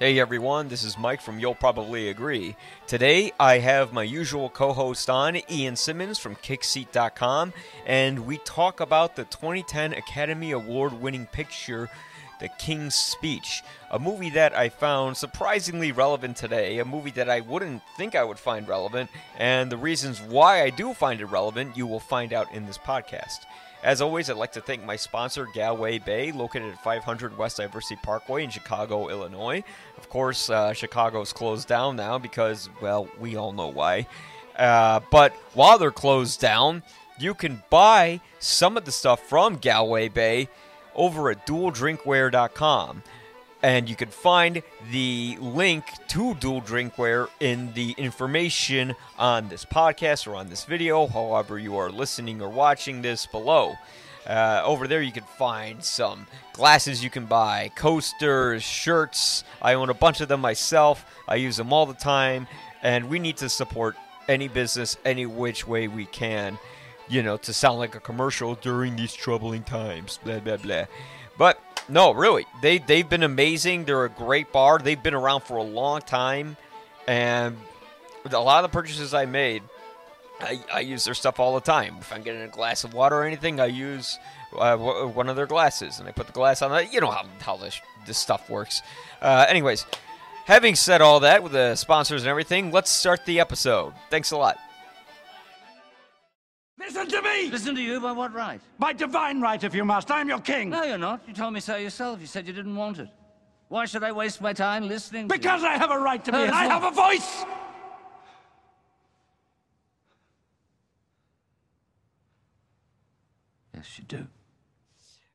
Hey everyone, this is Mike from You'll Probably Agree. Today I have my usual co host on, Ian Simmons from Kickseat.com, and we talk about the 2010 Academy Award winning picture, The King's Speech, a movie that I found surprisingly relevant today, a movie that I wouldn't think I would find relevant, and the reasons why I do find it relevant you will find out in this podcast. As always, I'd like to thank my sponsor, Galway Bay, located at 500 West Diversey Parkway in Chicago, Illinois. Of course, uh, Chicago's closed down now because, well, we all know why. Uh, but while they're closed down, you can buy some of the stuff from Galway Bay over at dueldrinkware.com. And you can find the link to Duel Drinkware in the information on this podcast or on this video, however, you are listening or watching this below. Uh, over there, you can find some glasses you can buy, coasters, shirts. I own a bunch of them myself. I use them all the time. And we need to support any business any which way we can, you know, to sound like a commercial during these troubling times. Blah, blah, blah. But no, really, they they've been amazing. They're a great bar. They've been around for a long time, and a lot of the purchases I made, I, I use their stuff all the time. If I'm getting a glass of water or anything, I use uh, w- one of their glasses, and I put the glass on. it. You know how how this this stuff works. Uh, anyways, having said all that with the sponsors and everything, let's start the episode. Thanks a lot. Listen to me! Listen to you by what right? By divine right, if you must. I'm your king. No, you're not. You told me so yourself. You said you didn't want it. Why should I waste my time listening to Because you? I have a right to be, and I it's have a voice! Yes, you do.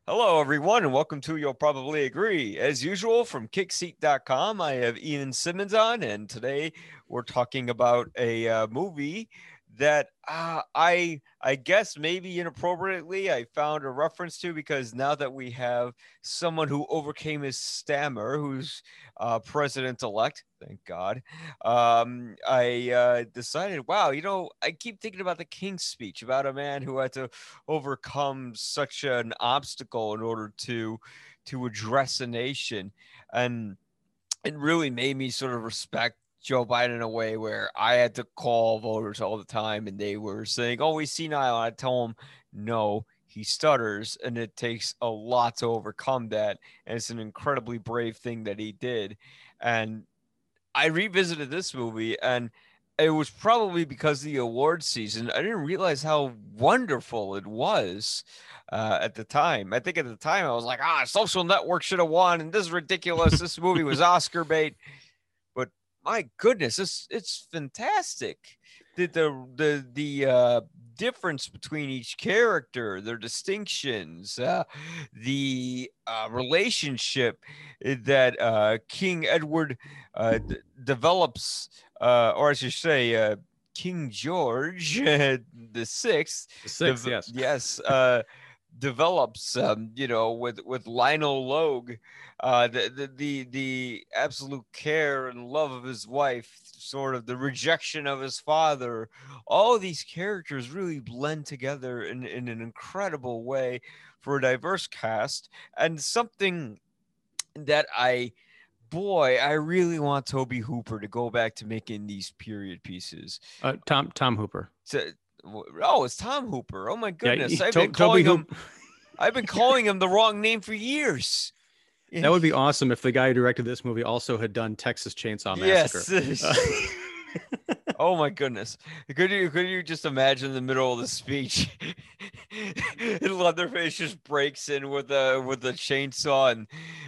Hello, everyone, and welcome to You'll Probably Agree. As usual, from kickseat.com, I have Ian Simmons on, and today we're talking about a uh, movie that uh, I I guess maybe inappropriately I found a reference to because now that we have someone who overcame his stammer, who's uh, president elect, thank God, um, I uh, decided, wow, you know, I keep thinking about the King's speech about a man who had to overcome such an obstacle in order to to address a nation, and it really made me sort of respect Joe Biden in a way where I had to call voters all the time and they were saying, Oh, he's senile. I tell them, No, he stutters. And it takes a lot to overcome that. And it's an incredibly brave thing that he did. And I revisited this movie and it was probably because of the award season. I didn't realize how wonderful it was uh, at the time. I think at the time I was like, ah, Social Network should have won, and this is ridiculous. this movie was Oscar bait. My goodness, it's it's fantastic. The the the the uh, difference between each character, their distinctions, uh, the uh, relationship that uh, King Edward uh, d- develops, uh, or I should say, uh, King George the Sixth. The six, dev- yes. yes, uh, develops, um, you know, with with Lionel Logue, uh, the, the the the absolute care and love of his wife, sort of the rejection of his father. All these characters really blend together in in an incredible way for a diverse cast, and something that I. Boy, I really want Toby Hooper to go back to making these period pieces. Uh, Tom Tom Hooper. To, oh, it's Tom Hooper. Oh my goodness! he- I've To- been calling Toby him. I've been calling him the wrong name for years. That would be awesome if the guy who directed this movie also had done Texas Chainsaw Massacre. Yes. oh my goodness! Could you could you just imagine the middle of the speech? and Leatherface just breaks in with a with a chainsaw, and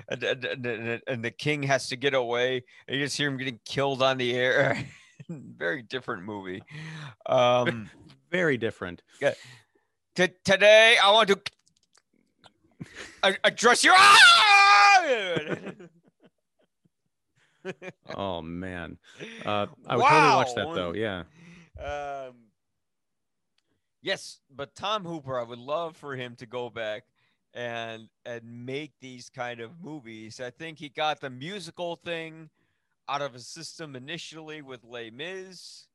and, and, and, and the king has to get away. And you just hear him getting killed on the air. Very different movie. Um, Very different. t- today I want to address your. Oh man. Uh, I would totally watch that though. Yeah. Um, yes, but Tom Hooper, I would love for him to go back and and make these kind of movies. I think he got the musical thing out of his system initially with Les Mis,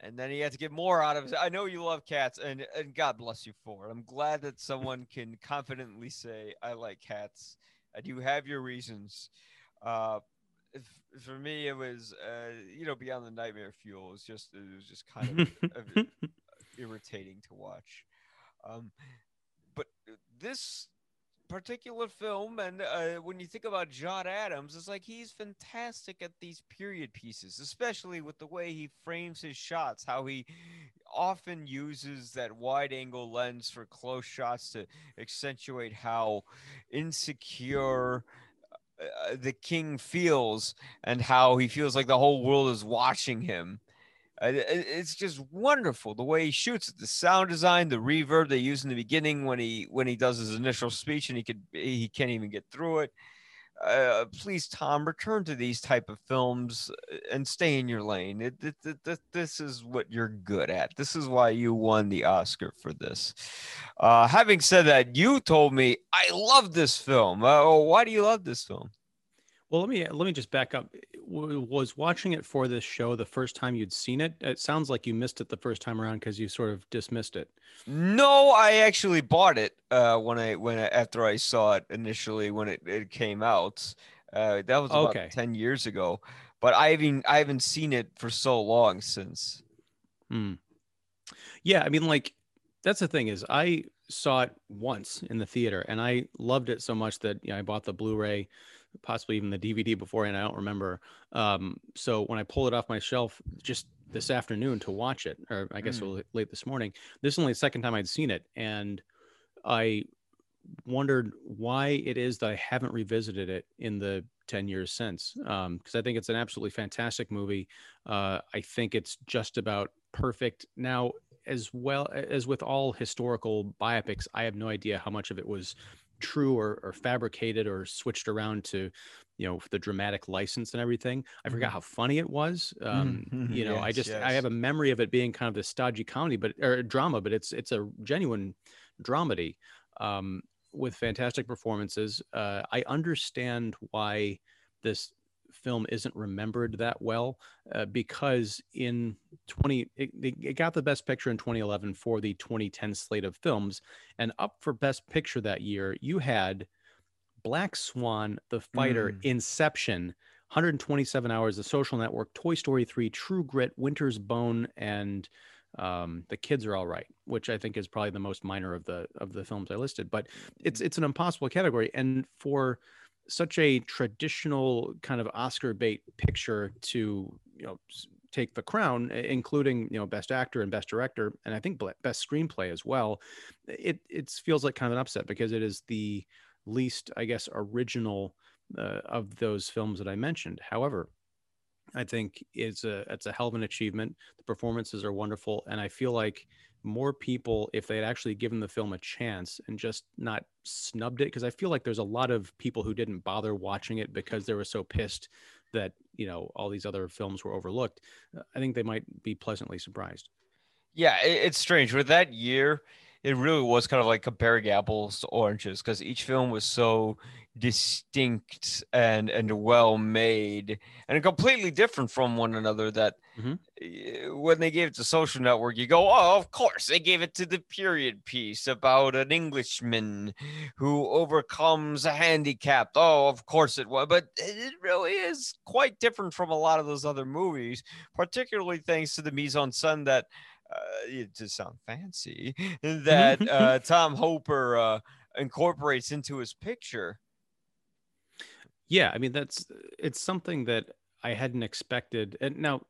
and then he had to get more out of it. I know you love cats, and and God bless you for it. I'm glad that someone can confidently say I like cats, and you have your reasons. Uh, f- for me, it was uh, you know Beyond the Nightmare Fuel. It was just it was just kind of, of irritating to watch. Um, but this particular film, and uh, when you think about John Adams, it's like he's fantastic at these period pieces, especially with the way he frames his shots, how he often uses that wide angle lens for close shots to accentuate how insecure uh, the king feels and how he feels like the whole world is watching him. It's just wonderful the way he shoots it, the sound design, the reverb they use in the beginning when he when he does his initial speech and he could he can't even get through it. Uh, please, Tom, return to these type of films uh, and stay in your lane. It, it, it, this is what you're good at. This is why you won the Oscar for this. Uh, having said that, you told me I love this film. Uh, why do you love this film? Well, let me let me just back up. Was watching it for this show the first time you'd seen it? It sounds like you missed it the first time around because you sort of dismissed it. No, I actually bought it uh, when I when I, after I saw it initially when it, it came out. Uh, that was about Okay. ten years ago, but I haven't I haven't seen it for so long since. Hmm. Yeah, I mean, like that's the thing is I saw it once in the theater and I loved it so much that you know, I bought the Blu-ray, possibly even the DVD before, and I don't remember. Um, so when I pulled it off my shelf just this afternoon to watch it, or I guess was late this morning, this is only the second time I'd seen it, and I wondered why it is that I haven't revisited it in the 10 years since. Because I think it's an absolutely fantastic movie. Uh, I think it's just about perfect. Now, as well as with all historical biopics, I have no idea how much of it was true or, or fabricated or switched around to, you know, the dramatic license and everything. I forgot how funny it was. Um, Mhm. You know, I Yes, just I have a memory of it being kind of this stodgy comedy, but or drama, but it's it's a genuine dramedy um, with fantastic performances. Uh, I understand why this film isn't remembered that well uh, because in 20 it, it got the best picture in 2011 for the 2010 slate of films and up for best picture that year you had black swan the fighter Mm. inception 127 hours the social network toy story 3 true grit winter's bone and um, the kids are all right which i think is probably the most minor of the of the films i listed but it's it's an impossible category and for such a traditional kind of oscar bait picture to you know take the crown including you know best actor and best director and i think best screenplay as well it it feels like kind of an upset because it is the least i guess original uh, of those films that i mentioned however I think it's a it's a hell of an achievement. The performances are wonderful, and I feel like more people, if they had actually given the film a chance and just not snubbed it, because I feel like there's a lot of people who didn't bother watching it because they were so pissed that you know all these other films were overlooked. I think they might be pleasantly surprised. Yeah, it's strange. With that year, it really was kind of like comparing apples to oranges because each film was so distinct and and well made and completely different from one another that Mhm. eh, when they gave it to social network you go oh of course they gave it to the period piece about an englishman who overcomes a handicap oh of course it was but it really is quite different from a lot of those other movies particularly thanks to the mise en scène that it to sound fancy that uh, Tom Hooper uh, incorporates into his picture. Yeah, I mean that's it's something that I hadn't expected. And now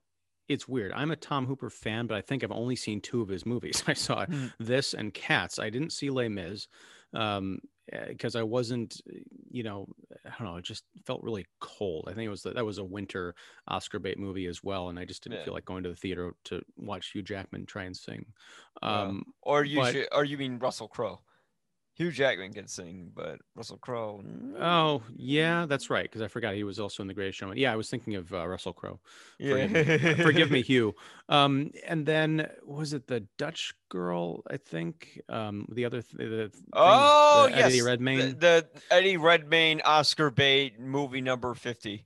it's weird. I'm a Tom Hooper fan, but I think I've only seen two of his movies. I saw Hmm. this and Cats. I didn't see Les Mis um because I wasn't, you know, I don't know, it just felt really cold. I think it was that was a winter Oscar bait movie as well, and I just didn't Yeah. feel like going to the theater to watch Hugh Jackman try and sing. Yeah. Um, Or you but- should, or you mean Russell Crowe? Hugh Jackman can sing, but Russell Crowe. Oh yeah, that's right. Because I forgot he was also in The Greatest Showman. Yeah, I was thinking of uh, Russell Crowe. Forgive me, forgive me, Hugh. Um, and then was it the Dutch girl? I think um, the other th- the thing- Oh the yes, Eddie the- Redmayne. The, Eddie Redmayne Oscar bait movie number fifty.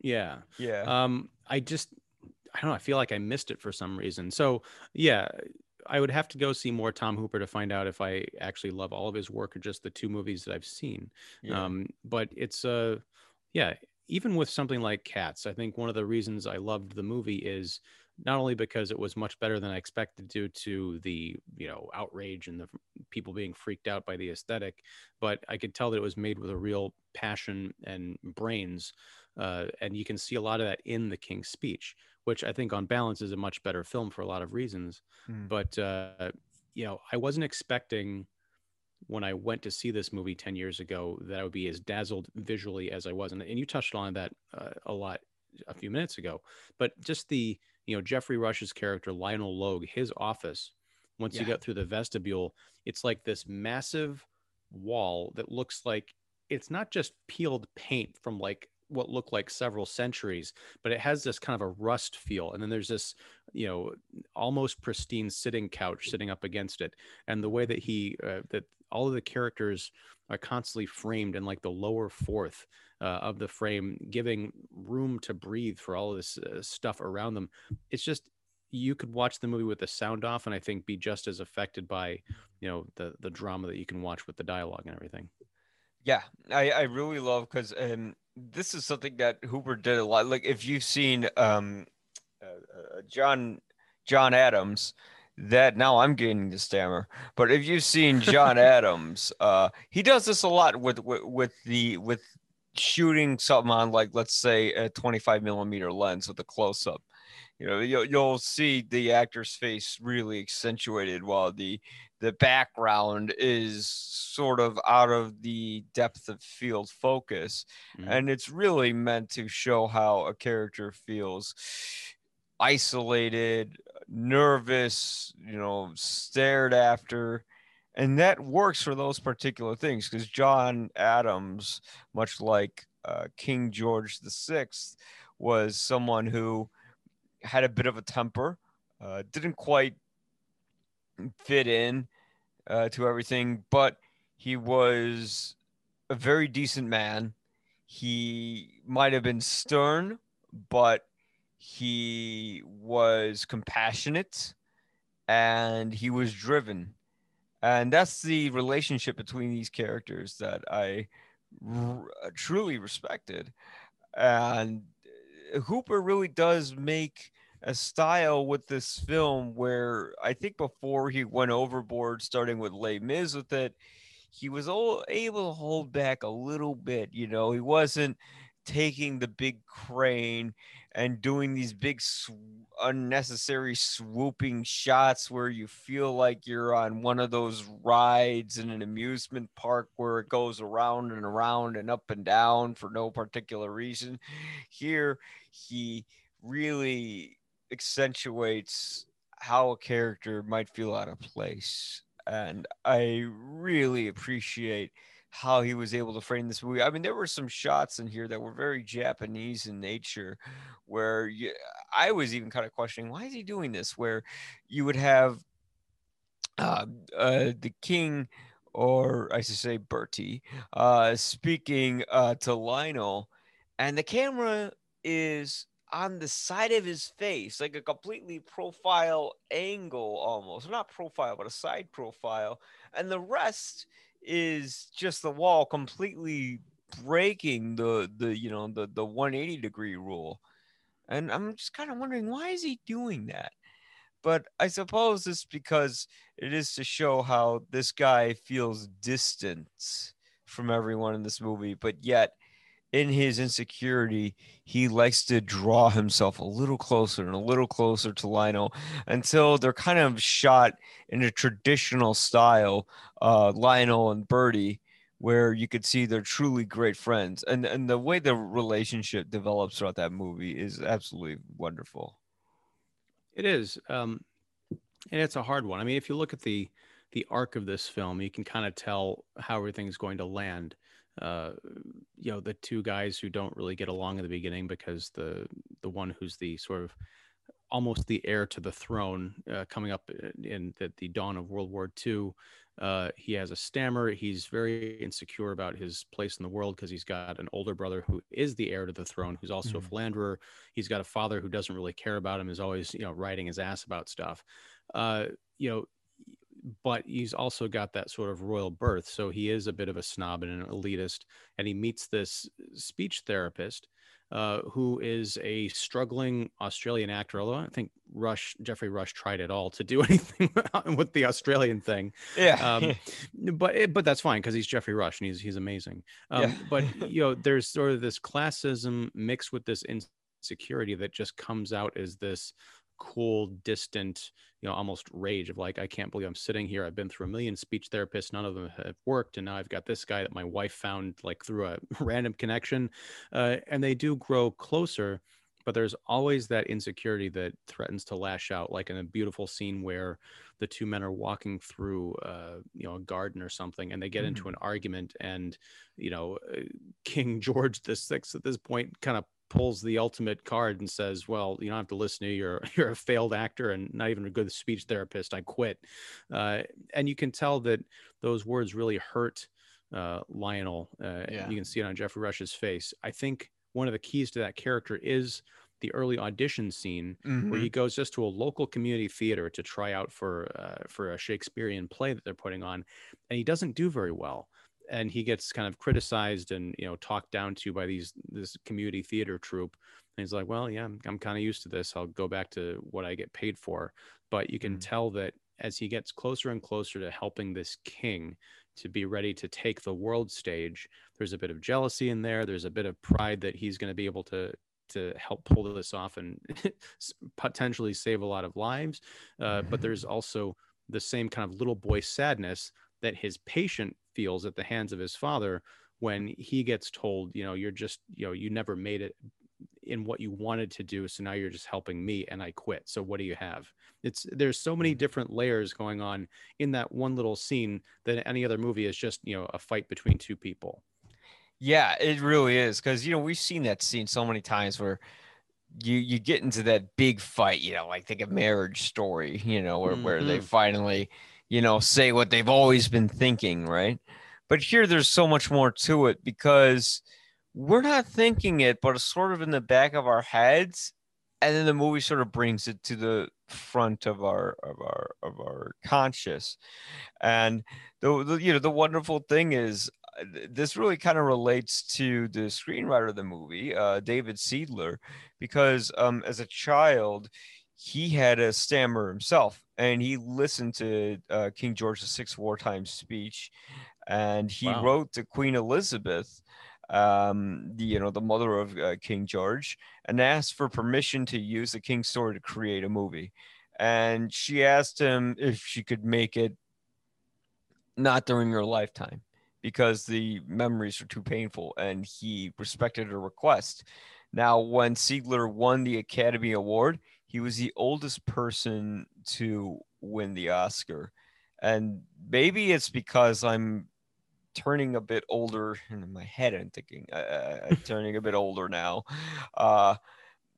yeah. Yeah. Um, I just I don't know. I feel like I missed it for some reason. So yeah, I would have to go see more Tom Hooper to find out if I actually love all of his work or just the two movies that I've seen. yeah. Um, but it's uh yeah, even with something like Cats, I think one of the reasons I loved the movie is not only because it was much better than I expected due to the you know outrage and the people being freaked out by the aesthetic, but I could tell that it was made with a real passion and brains, uh, and you can see a lot of that in the King's Speech, which I think on balance is a much better film for a lot of reasons. Hmm. But uh, you know, I wasn't expecting when I went to see this movie 10 years ago that I would be as dazzled visually as I was. And, and you touched on that uh, a lot a few minutes ago, but just the, you know, Geoffrey Rush's character, Lionel Logue, his office, once you get through the vestibule, it's like this massive wall that looks like it's not just peeled paint from like what look like several centuries, but it has this kind of a rust feel. And then there's this, you know, almost pristine sitting couch sitting up against it. And the way that he, uh, that all of the characters are constantly framed in like the lower fourth uh, of the frame, giving room to breathe for all of this uh, stuff around them. It's just, you could watch the movie with the sound off and I think be just as affected by, you know, the, the drama that you can watch with the dialogue and everything. Yeah, I, I really love because um, this is something that Hooper did a lot. Like if you've seen um, uh, uh, John John Adams, that now I'm getting the stammer. But if you've seen John Adams, uh, he does this a lot with, with with the with shooting something on like let's say a 25 millimeter lens with a close up. You know, you'll, you'll see the actor's face really accentuated while the the background is sort of out of the depth of field focus Mhm. and it's really meant to show how a character feels isolated nervous you know stared after and that works for those particular things because john adams much like uh, king george the sixth was someone who had a bit of a temper uh, didn't quite fit in uh, to everything, but he was a very decent man. He might have been stern, but he was compassionate and he was driven. And that's the relationship between these characters that I r- truly respected. And Hooper really does make a style with this film where I think before he went overboard, starting with Les Mis with it, he was all able to hold back a little bit. You know, he wasn't taking the big crane and doing these big sw- unnecessary swooping shots where you feel like you're on one of those rides in an amusement park where it goes around and around and up and down for no particular reason. Here, he really accentuates how a character might feel out of place. And I really appreciate how he was able to frame this movie. I mean, there were some shots in here that were very Japanese in nature, where you, I was even kind of questioning why is he doing this? Where you would have uh, uh, the king, or I should say Bertie, uh, speaking uh, to Lionel, and the camera is on the side of his face, like a completely profile angle almost. Not profile, but a side profile. And the rest is just the wall completely breaking the the you know the the 180 degree rule. And I'm just kind of wondering why is he doing that? But I suppose it's because it is to show how this guy feels distant from everyone in this movie, but yet in his insecurity, he likes to draw himself a little closer and a little closer to Lionel until they're kind of shot in a traditional style, uh, Lionel and Bertie, where you could see they're truly great friends. And and the way the relationship develops throughout that movie is absolutely wonderful. It is, um, and it's a hard one. I mean, if you look at the the arc of this film, you can kind of tell how everything's going to land. Uh, you know, the two guys who don't really get along in the beginning because the the one who's the sort of almost the heir to the throne uh, coming up in the, the dawn of World War II. Uh, he has a stammer. He's very insecure about his place in the world because he's got an older brother who is the heir to the throne, who's also Mhm. a philanderer. He's got a father who doesn't really care about him, is always you know riding his ass about stuff. Uh, you know, but he's also got that sort of royal birth. So he is a bit of a snob and an elitist. And he meets this speech therapist uh, who is a struggling Australian actor. Although I think Rush, Geoffrey Rush, tried at all to do anything with the Australian thing. Yeah, um, but eh, but that's fine because he's Geoffrey Rush and he's he's amazing. Um, yeah. but you know, there's sort of this classism mixed with this insecurity that just comes out as this cool, distant, you know, almost rage of like, I can't believe I'm sitting here. I've been through a million speech therapists, none of them have worked, and now I've got this guy that my wife found like through a random connection, uh, and they do grow closer. But there's always that insecurity that threatens to lash out, like in a beautiful scene where the two men are walking through, uh, you know, a garden or something, and they get mm-hmm. into an argument, and you know, uh, King George the Sixth at this point kind of pulls the ultimate card and says, "Well, you don't have to listen to you. You're you're a failed actor and not even a good speech therapist. I quit." Uh, and you can tell that those words really hurt uh, Lionel. Uh, yeah. You can see it on Geoffrey Rush's face. I think one of the keys to that character is the early audition scene mm-hmm. where he goes just to a local community theater to try out for uh, for a Shakespearean play that they're putting on, and he doesn't do very well and he gets kind of criticized and you know talked down to by these this community theater troupe. And he's like well yeah i'm, I'm kind of used to this. I'll go back to what i get paid for. But you can mm. tell that as he gets closer and closer to helping this king to be ready to take the world stage there's a bit of jealousy in there. There's a bit of pride that he's going to be able to to help pull this off and potentially save a lot of lives. Uh, but there's also the same kind of little boy sadness that his patient feels at the hands of his father when he gets told, you know, you're just, you know, you never made it in what you wanted to do so now you're just helping me and i quit so what do you have it's there's so many mm-hmm. different layers going on in that one little scene that any other movie is just you know a fight between two people yeah it really is because you know we've seen that scene so many times where you you get into that big fight you know like think of marriage story you know where, mm-hmm. where they mm-hmm. finally you know, say what they've always been thinking, right? But here there's so much more to it because we're not thinking it, but it's sort of in the back of our heads. And then the movie sort of brings it to the front of our of our of our conscious. And the, the you know the wonderful thing is uh, this really kind of relates to the screenwriter of the movie, uh, David Seidler, because um, as a child, he had a stammer himself and he listened to uh, King George VI wartime speech and he wow. wrote to Queen Elizabeth, um, the, you know, the mother of uh, King George, and asked for permission to use the King's story to create a movie. And she asked him if she could make it not during her lifetime because the memories are too painful, and he respected her request. Now, when Seidler won the Academy Award, he was the oldest person to win the Oscar. And maybe it's because I'm turning a bit older in my head. I'm thinking uh, uh I'm turning a bit older now. Uh,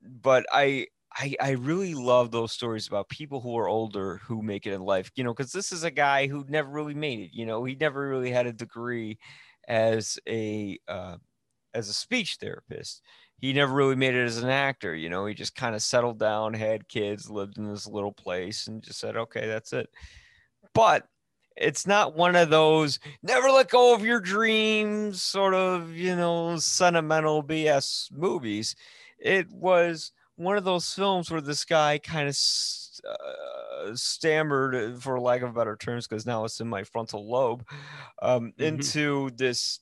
but I, I, I really love those stories about people who are older who make it in life, you know, because this is a guy who never really made it. You know, he never really had a degree as a uh, as a speech therapist he never really made it as an actor. You know, he just kind of settled down, had kids, lived in this little place, and just said, okay, that's it. But it's not one of those never let go of your dreams sort of, you know, sentimental BS movies. It was one of those films where this guy kind of uh, stammered, for lack of better terms, because now it's in my frontal lobe, um, mm-hmm. into this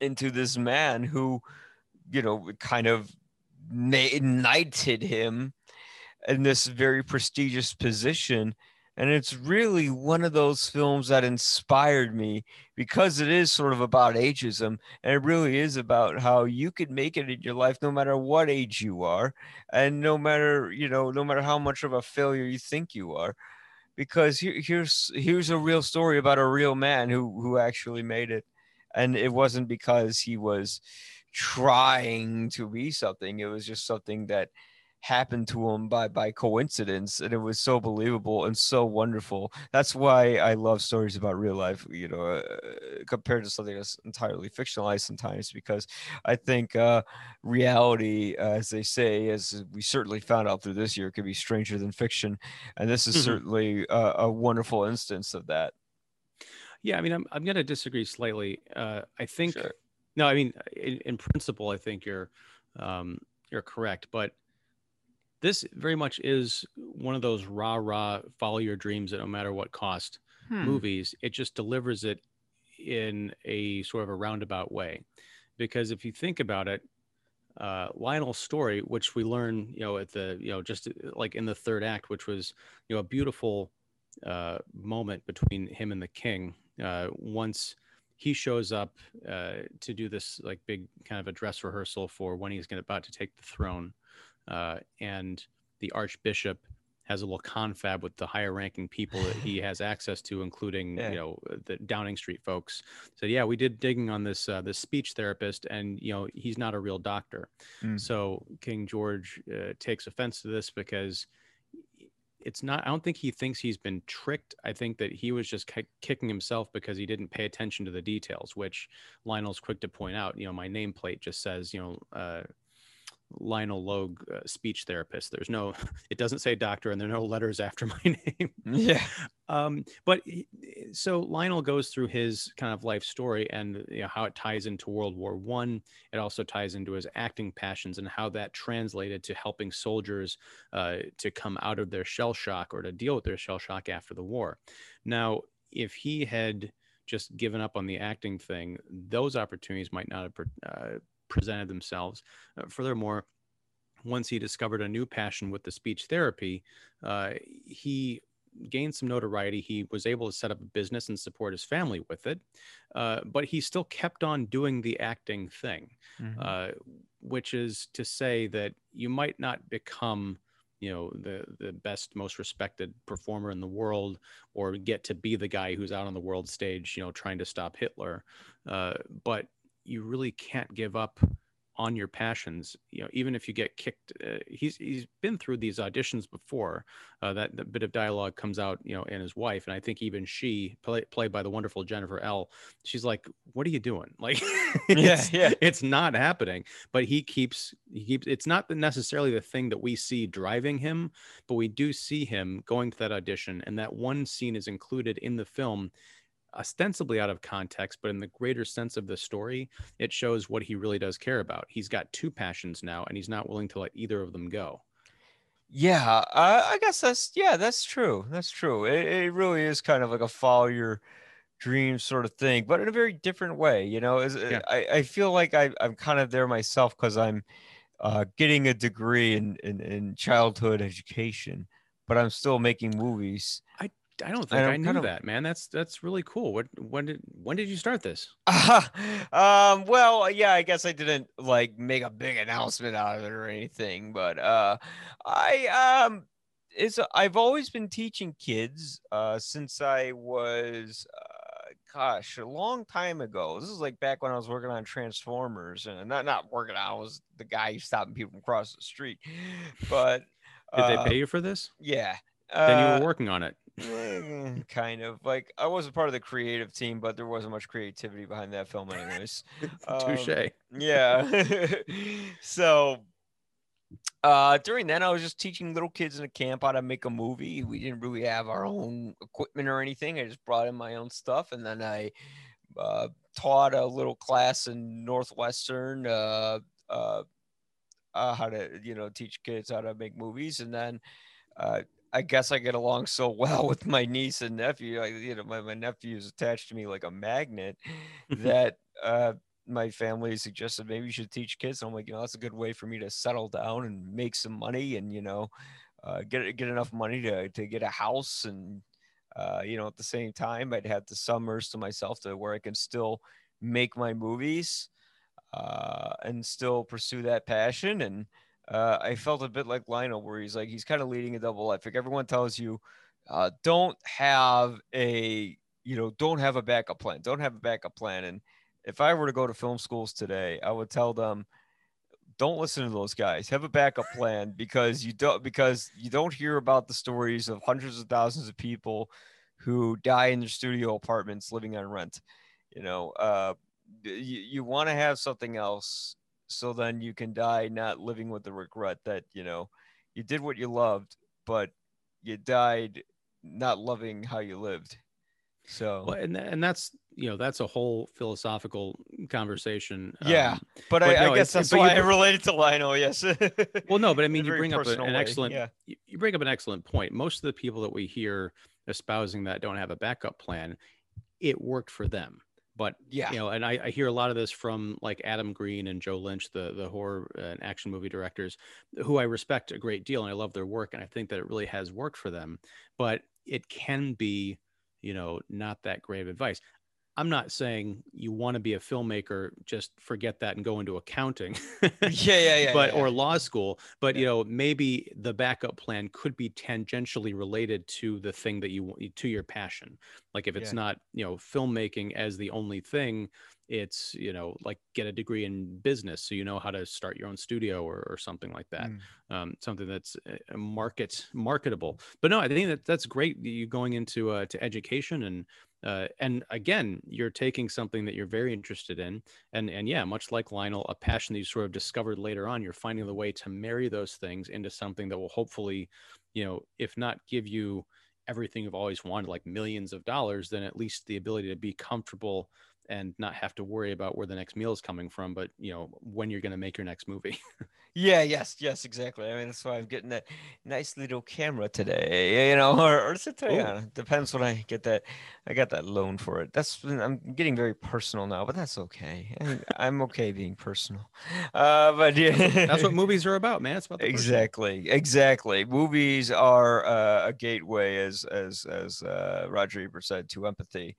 into this man who you know, kind of knighted him in this very prestigious position. And it's really one of those films that inspired me because it is sort of about ageism. And it really is about how you can make it in your life no matter what age you are. And no matter, you know, no matter how much of a failure you think you are. Because here, here's here's a real story about a real man who who actually made it. And it wasn't because he was, trying to be something. It was just something that happened to him by by coincidence and it was so believable and so wonderful that's why i love stories about real life you know uh, compared to something that's entirely fictionalized sometimes because i think uh, reality uh, as they say as we certainly found out through this year could be stranger than fiction and this is Mhm. certainly a, a wonderful instance of that Yeah, I mean, I'm I'm gonna disagree slightly. Uh, I think Sure. No, I mean, in, in principle, I think you're um, you're correct, but this very much is one of those rah rah follow your dreams at no matter what cost Hmm. movies. It just delivers it in a sort of a roundabout way, because if you think about it, uh, Lionel's story, which we learn, you know, at the you know just like in the third act, which was you know a beautiful uh, moment between him and the king. Uh, once he shows up uh, to do this like big kind of a dress rehearsal for when he's gonna, about to take the throne, uh, and the archbishop has a little confab with the higher ranking people that he has access to, including Yeah. you know the Downing Street folks. Said, yeah, we did digging on this uh, this speech therapist, and you know he's not a real doctor. Mm. So King George uh, takes offense to this because it's not. I don't think he thinks he's been tricked. I think that he was just ki- kicking himself because he didn't pay attention to the details, which Lionel's quick to point out. You know, my nameplate just says, you know. Uh, Lionel Logue, uh, speech therapist. There's no, it doesn't say doctor, and there are no letters after my name. yeah Um, but he- so Lionel goes through his kind of life story and you know, how it ties into World War One. It also ties into his acting passions and how that translated to helping soldiers uh, to come out of their shell shock or to deal with their shell shock after the war. Now, if he had just given up on the acting thing, those opportunities might not have uh, presented themselves. Uh, furthermore, once he discovered a new passion with the speech therapy, uh, he gained some notoriety. He was able to set up a business and support his family with it, uh, but he still kept on doing the acting thing, Mhm. uh, which is to say that you might not become you know the the best most respected performer in the world or get to be the guy who's out on the world stage you know trying to stop hitler uh, but you really can't give up on your passions you know even if you get kicked uh, he's he's been through these auditions before uh, that, that bit of dialogue comes out you know in his wife and i think even she play, played by the wonderful jennifer l she's like what are you doing like Yeah, it's, yeah. it's not happening but he keeps he keeps it's not necessarily the thing that we see driving him but we do see him going to that audition and that one scene is included in the film ostensibly out of context but in the greater sense of the story it shows what he really does care about he's got two passions now and he's not willing to let either of them go Yeah, uh, I guess that's yeah, that's true. That's true. It, it really is kind of like a follow your dreams sort of thing, but in a very different way. You know, is Yeah. I, I feel like I, I'm kind of there myself because I'm uh, getting a degree in, in in childhood education, but I'm still making movies. i don't And think i, I'm knew kind of- that man that's that's really cool what when did when did you start this um, well, yeah, I guess I didn't like make a big announcement out of it or anything, but uh, I um, it's I've always been teaching kids uh since I was uh, gosh a long time ago. This is like back when I was working on Transformers and not not working on. I was the guy stopping people from crossing the street, but did uh, they pay you for this Yeah. then you uh, were working on it kind of like I wasn't part of the creative team, but there wasn't much creativity behind that film, anyways. Um, touche yeah. so uh during then I was just teaching little kids in a camp how to make a movie. We didn't really have our own equipment or anything. I just brought in my own stuff and then I uh taught a little class in Northwestern uh uh, uh how to you know teach kids how to make movies and then uh I guess I get along so well with my niece and nephew. I, you know, my, my nephew is attached to me like a magnet that uh, my family suggested maybe you should teach kids. And I'm like, you know, that's a good way for me to settle down and make some money and, you know, uh, get get enough money to, to get a house. And, uh, you know, at the same time, I'd have the summers to myself to where I can still make my movies uh, and still pursue that passion. And, uh, I felt a bit like Lionel, where he's like he's kind of leading a double life. Like everyone tells you, uh, don't have a you know don't have a backup plan. Don't have a backup plan. And if I were to go to film schools today, I would tell them don't listen to those guys. Have a backup plan because you don't because you don't hear about the stories of hundreds of thousands of people who die in their studio apartments living on rent. You know, uh, you, you want to have something else so then you can die not living with the regret that you know you did what you loved, but you died not loving how you lived. So well, and and that's you know that's a whole philosophical conversation. Yeah, um, but, but I, no, I guess that's why you- I related to Lionel. Yes. well, no, but I mean, you bring up a- an excellent yeah. you bring up an excellent point. Most of the people that we hear espousing that don't have a backup plan, it worked for them. But Yeah. you know, and I, I hear a lot of this from like Adam Green and Joe Lynch, the the horror uh, and action movie directors, who I respect a great deal and I love their work, and I think that it really has worked for them. But it can be, you know, not that great of advice. I'm not saying you want to be a filmmaker, just forget that and go into accounting. yeah, yeah, yeah. but yeah. or law school but you know maybe the backup plan could be tangentially related to the thing that you to your passion like if it's Yeah. not you know filmmaking as the only thing it's you know like get a degree in business so you know how to start your own studio or, or something like that Mm. um, something that's uh, market marketable but no i think that that's great you going into uh, to education and uh, and again you're taking something that you're very interested in and and yeah much like lionel a passion that you sort of discovered later on you're finding the way to marry those things into something that will hopefully you know if not give you everything you've always wanted like millions of dollars then at least the ability to be comfortable and not have to worry about where the next meal is coming from but you know when you're going to make your next movie Yeah, yes, yes, exactly. I mean, that's why I'm getting that nice little camera today, you know, or, or is it today? Ooh. I don't know. Depends when I get that. I got that loan for it. That's I'm getting very personal now, but that's okay. I, I'm okay being personal. Uh, but yeah, that's what movies are about man it's about the person. exactly, exactly. Movies are uh, a gateway, as as as uh, Roger Ebert said, to empathy.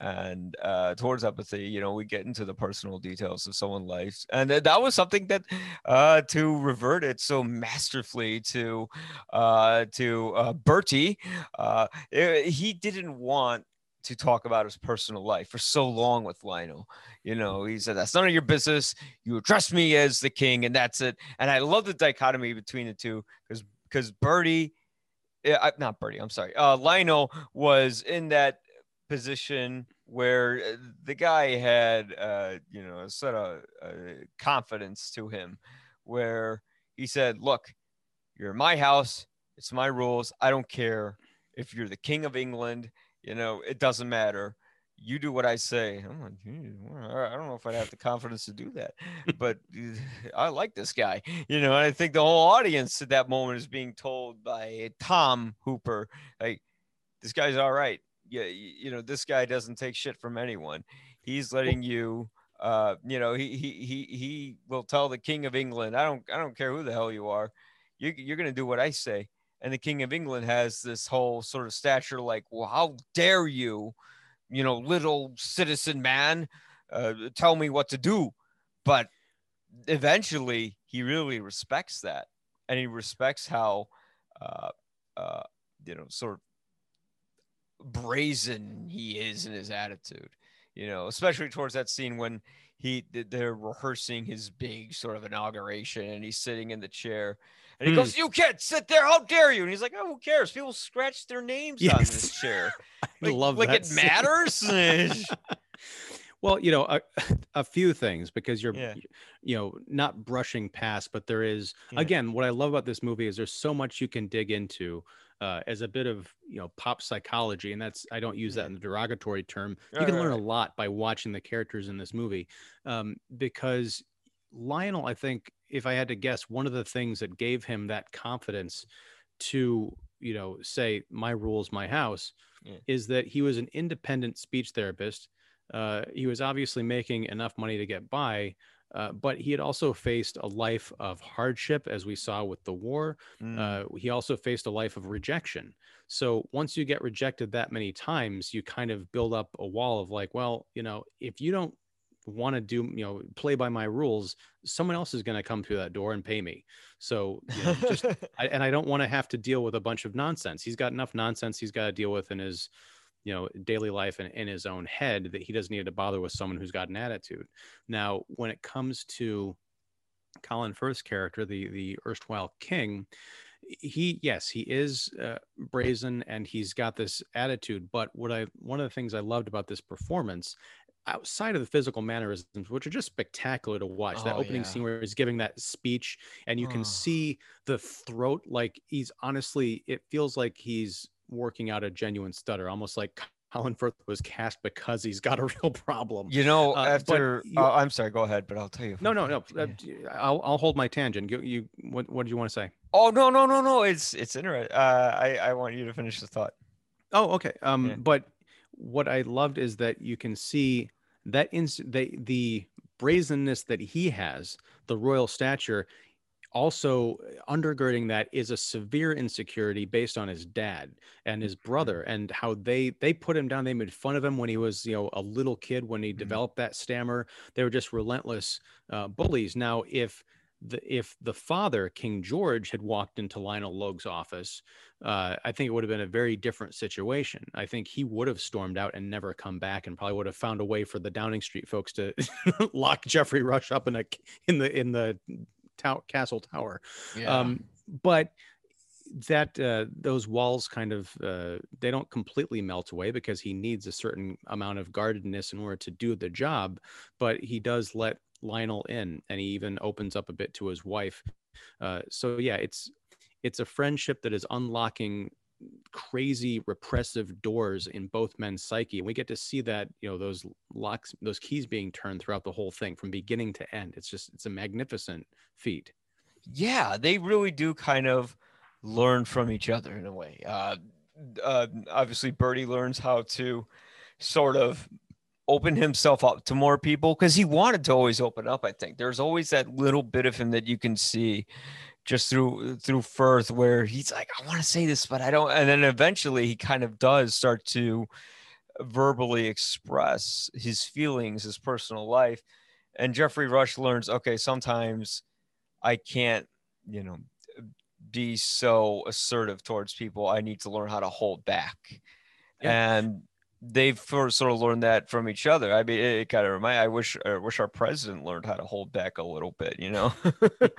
And uh, towards empathy, you know, we get into the personal details of someone's life, and that was something that, uh, to revert it so masterfully to, uh, to uh, Bertie, uh, eh, he didn't want to talk about his personal life for so long with Lionel. You know, he said, That's none of your business. You address me as the king, and that's it. And I love the dichotomy between the two because because Bertie, eh, not Bertie, I'm sorry, uh, Lionel was in that position where uh, the guy had, uh, you know, a sort of uh, confidence to him where he said, Look, you're in my house. It's my rules. I don't care if you're the king of England. You know, it doesn't matter. You do what I say. I'm like, "Hmm, I don't know if I'd have the confidence to do that, but uh, I like this guy. You know, and I think the whole audience at that moment is being told by Tom Hooper, like, this guy's all right. Yeah, you know, this guy doesn't take shit from anyone. He's letting you uh you know he he he he will tell the king of england i don't i don't care who the hell you are. You, you're going to do what i say. And the king of england has this whole sort of stature like well how dare you you know little citizen man uh, tell me what to do? But eventually he really respects that. And he respects how uh uh you know sort of brazen he is in his attitude you know especially towards that scene when he they're rehearsing his big sort of inauguration and he's sitting in the chair and he Hmm. goes you can't sit there how dare you and he's like oh who cares people scratch their names on this Yes. chair I like, love like it scene. matters well you know a, a few things because you're Yeah. you know not brushing past but there is Yeah. again what i love about this movie is there's so much you can dig into uh, as a bit of you know pop psychology and that's i don't use that in the derogatory term. You can right, learn a lot by watching the characters in this movie um, because lionel i think if i had to guess one of the things that gave him that confidence to you know say my rules my house Yeah. is that he was an independent speech therapist. Uh, he was obviously making enough money to get by uh, but he had also faced a life of hardship as we saw with the war Mm, uh, he also faced a life of rejection. So once you get rejected that many times you kind of build up a wall of like well you know if you don't want to do you know play by my rules someone else is going to come through that door and pay me. So you know, just I, and I don't want to have to deal with a bunch of nonsense. He's got enough nonsense he's got to deal with in his, you know, daily life and in his own head that he doesn't need to bother with someone who's got an attitude. Now, when it comes to Colin Firth's character, the the erstwhile king, he yes he is uh, brazen and he's got this attitude. But what I one of the things I loved about this performance outside of the physical mannerisms, which are just spectacular to watch. that Oh, opening yeah. scene where he's giving that speech, and you can Oh. see the throat, like he's honestly, it feels like he's working out a genuine stutter, almost like Colin Firth was cast because he's got a real problem. You know, Uh, after you- uh, I'm sorry, go ahead, but I'll tell you. No, no, no. yeah. uh, I'll, I'll hold my tangent. You, you what, what did you want to say? Oh no, no, no, no. It's it's interesting. Uh, I I want you to finish the thought. Oh, okay. Um, Yeah. but what I loved is that you can see that in the the brazenness that he has, the royal stature, also undergirding that is a severe insecurity based on his dad and his brother and how they they put him down. They made fun of him when he was you know a little kid when he Mhm. developed that stammer. They were just relentless uh, bullies. Now, if the if the father King George had walked into Lionel Logue's office uh, I think it would have been a very different situation. I think he would have stormed out and never come back, and probably would have found a way for the Downing Street folks to lock Geoffrey Rush up in a in the in the tow- castle tower. Um, but that uh, those walls kind of uh, they don't completely melt away because he needs a certain amount of guardedness in order to do the job. But he does let Lionel in, and he even opens up a bit to his wife. Uh, so yeah, it's it's a friendship that is unlocking crazy repressive doors in both men's psyche and we get to see that you know those locks those keys being turned throughout the whole thing from beginning to end it's just it's a magnificent feat yeah, they really do kind of learn from each other in a way. Uh, uh, obviously, Bertie learns how to sort of open himself up to more people because he wanted to always open up. I think there's always that little bit of him that you can see just through through Firth where he's like, I want to say this, but I don't. And then eventually, he kind of does start to verbally express his feelings, his personal life. And Geoffrey Rush learns, okay, sometimes I can't, you know, be so assertive towards people. I need to learn how to hold back. And they've sort sort of learned that from each other. I mean, it, kind of remind. I wish, I wish our president learned how to hold back a little bit. You know.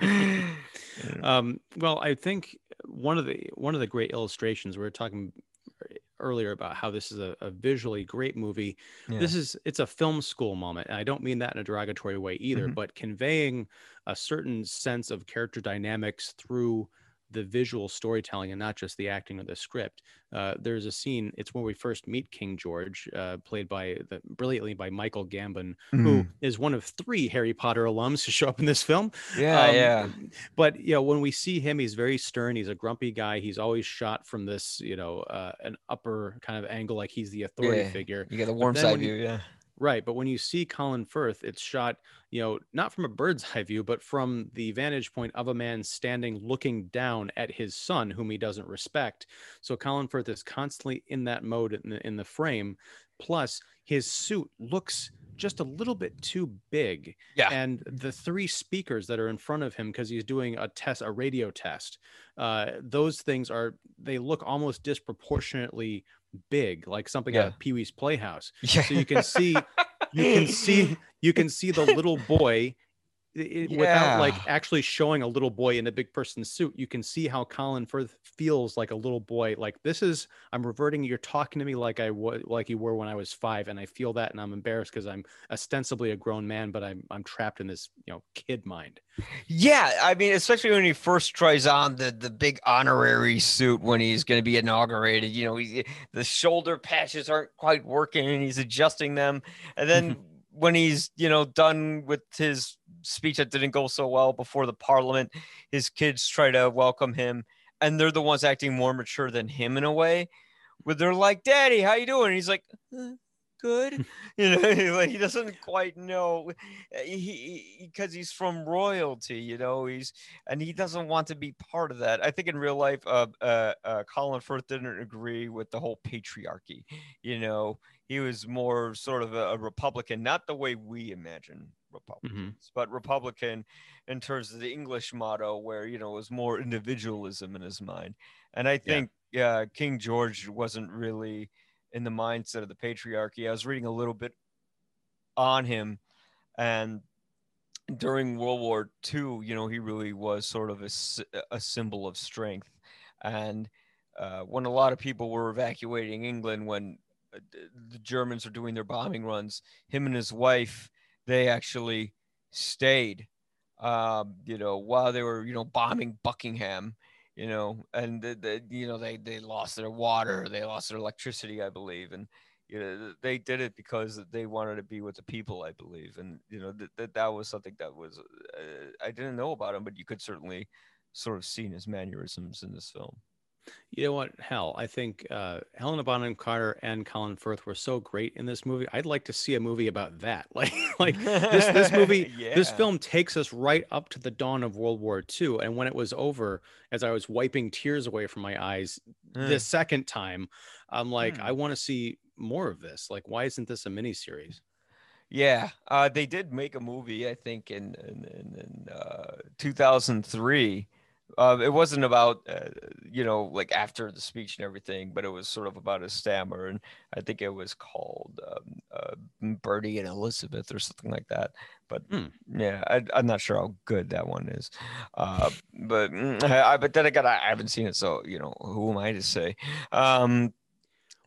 um, well i think one of the one of the great illustrations we were talking earlier about how this is a, a visually great movie this is it's a film school moment and i don't mean that in a derogatory way either Mhm. but conveying a certain sense of character dynamics through the visual storytelling and not just the acting or the script uh, there's a scene it's where we first meet king george uh, played by the brilliantly by michael gambon who is one of three harry potter alums to show up in this film yeah, um, yeah, but you know when we see him he's very stern he's a grumpy guy he's always shot from this you know uh, an upper kind of angle like he's the authority Yeah. figure You get the warm side view. Yeah. Right but when you see colin firth it's shot you know not from a bird's eye view but from the vantage point of a man standing looking down at his son whom he doesn't respect so colin firth is constantly in that mode in the, in the frame plus his suit looks just a little bit too big Yeah. and the three speakers that are in front of him because he's doing a test a radio test uh, those things are they look almost disproportionately big like something out of pee-wee's playhouse Yeah. so you can see you can see you can see the little boy i- i- without like actually showing a little boy in a big person's suit you can see how colin firth feels like a little boy like this is i'm reverting you're talking to me like i was like you were when i was five and i feel that and i'm embarrassed because i'm ostensibly a grown man but i'm i'm trapped in this you know kid mind Yeah, I mean, especially when he first tries on the the big honorary suit when he's going to be inaugurated. You know, he, the shoulder patches aren't quite working, and he's adjusting them. And then mm-hmm. When he's you know done with his speech that didn't go so well before the Parliament, his kids try to welcome him, and they're the ones acting more mature than him in a way. Where they're like, "Daddy, how you doing?" And he's like, "Uh, "Good," you know, like he doesn't quite know he because he's from royalty, you know, he's and he doesn't want to be part of that. I think in real life, uh, uh, uh, Colin Firth didn't agree with the whole patriarchy. You know, he was more sort of a, a Republican, not the way we imagine Republicans, but Republican in terms of the English motto, where you know it was more individualism in his mind. And I think yeah, King George wasn't really in the mindset of the patriarchy. I was reading a little bit on him and during World War II, you know, he really was sort of a, a symbol of strength. And uh, when a lot of people were evacuating England, when uh, the Germans are doing their bombing runs, him and his wife, they actually stayed, um, you know, while they were, you know, bombing Buckingham, you know, and the, the, you know, they, they lost their water, they lost their electricity, I believe. And, you know they did it because they wanted to be with the people i believe and you know that that, that was something that was uh, i didn't know about him but you could certainly sort of see his mannerisms in this film you know what? Hell, I think uh, Helena Bonham Carter and Colin Firth were so great in this movie. I'd like to see a movie about that. Like, like this this movie, yeah. this film takes us right up to the dawn of World War II. And when it was over, as I was wiping tears away from my eyes mm. the second time, I'm like, mm. I want to see more of this. Like, why isn't this a miniseries? Yeah, uh, they did make a movie, I think, in in, in, in uh, 2003 uh, it wasn't about uh, you know like after the speech and everything, but it was sort of about a stammer, and I think it was called um, uh, Bertie and Elizabeth or something like that. But hmm. yeah, I, am not sure how good that one is. Uh, but mm, I, but then again, I, I haven't seen it, so you know who am I to say? Um,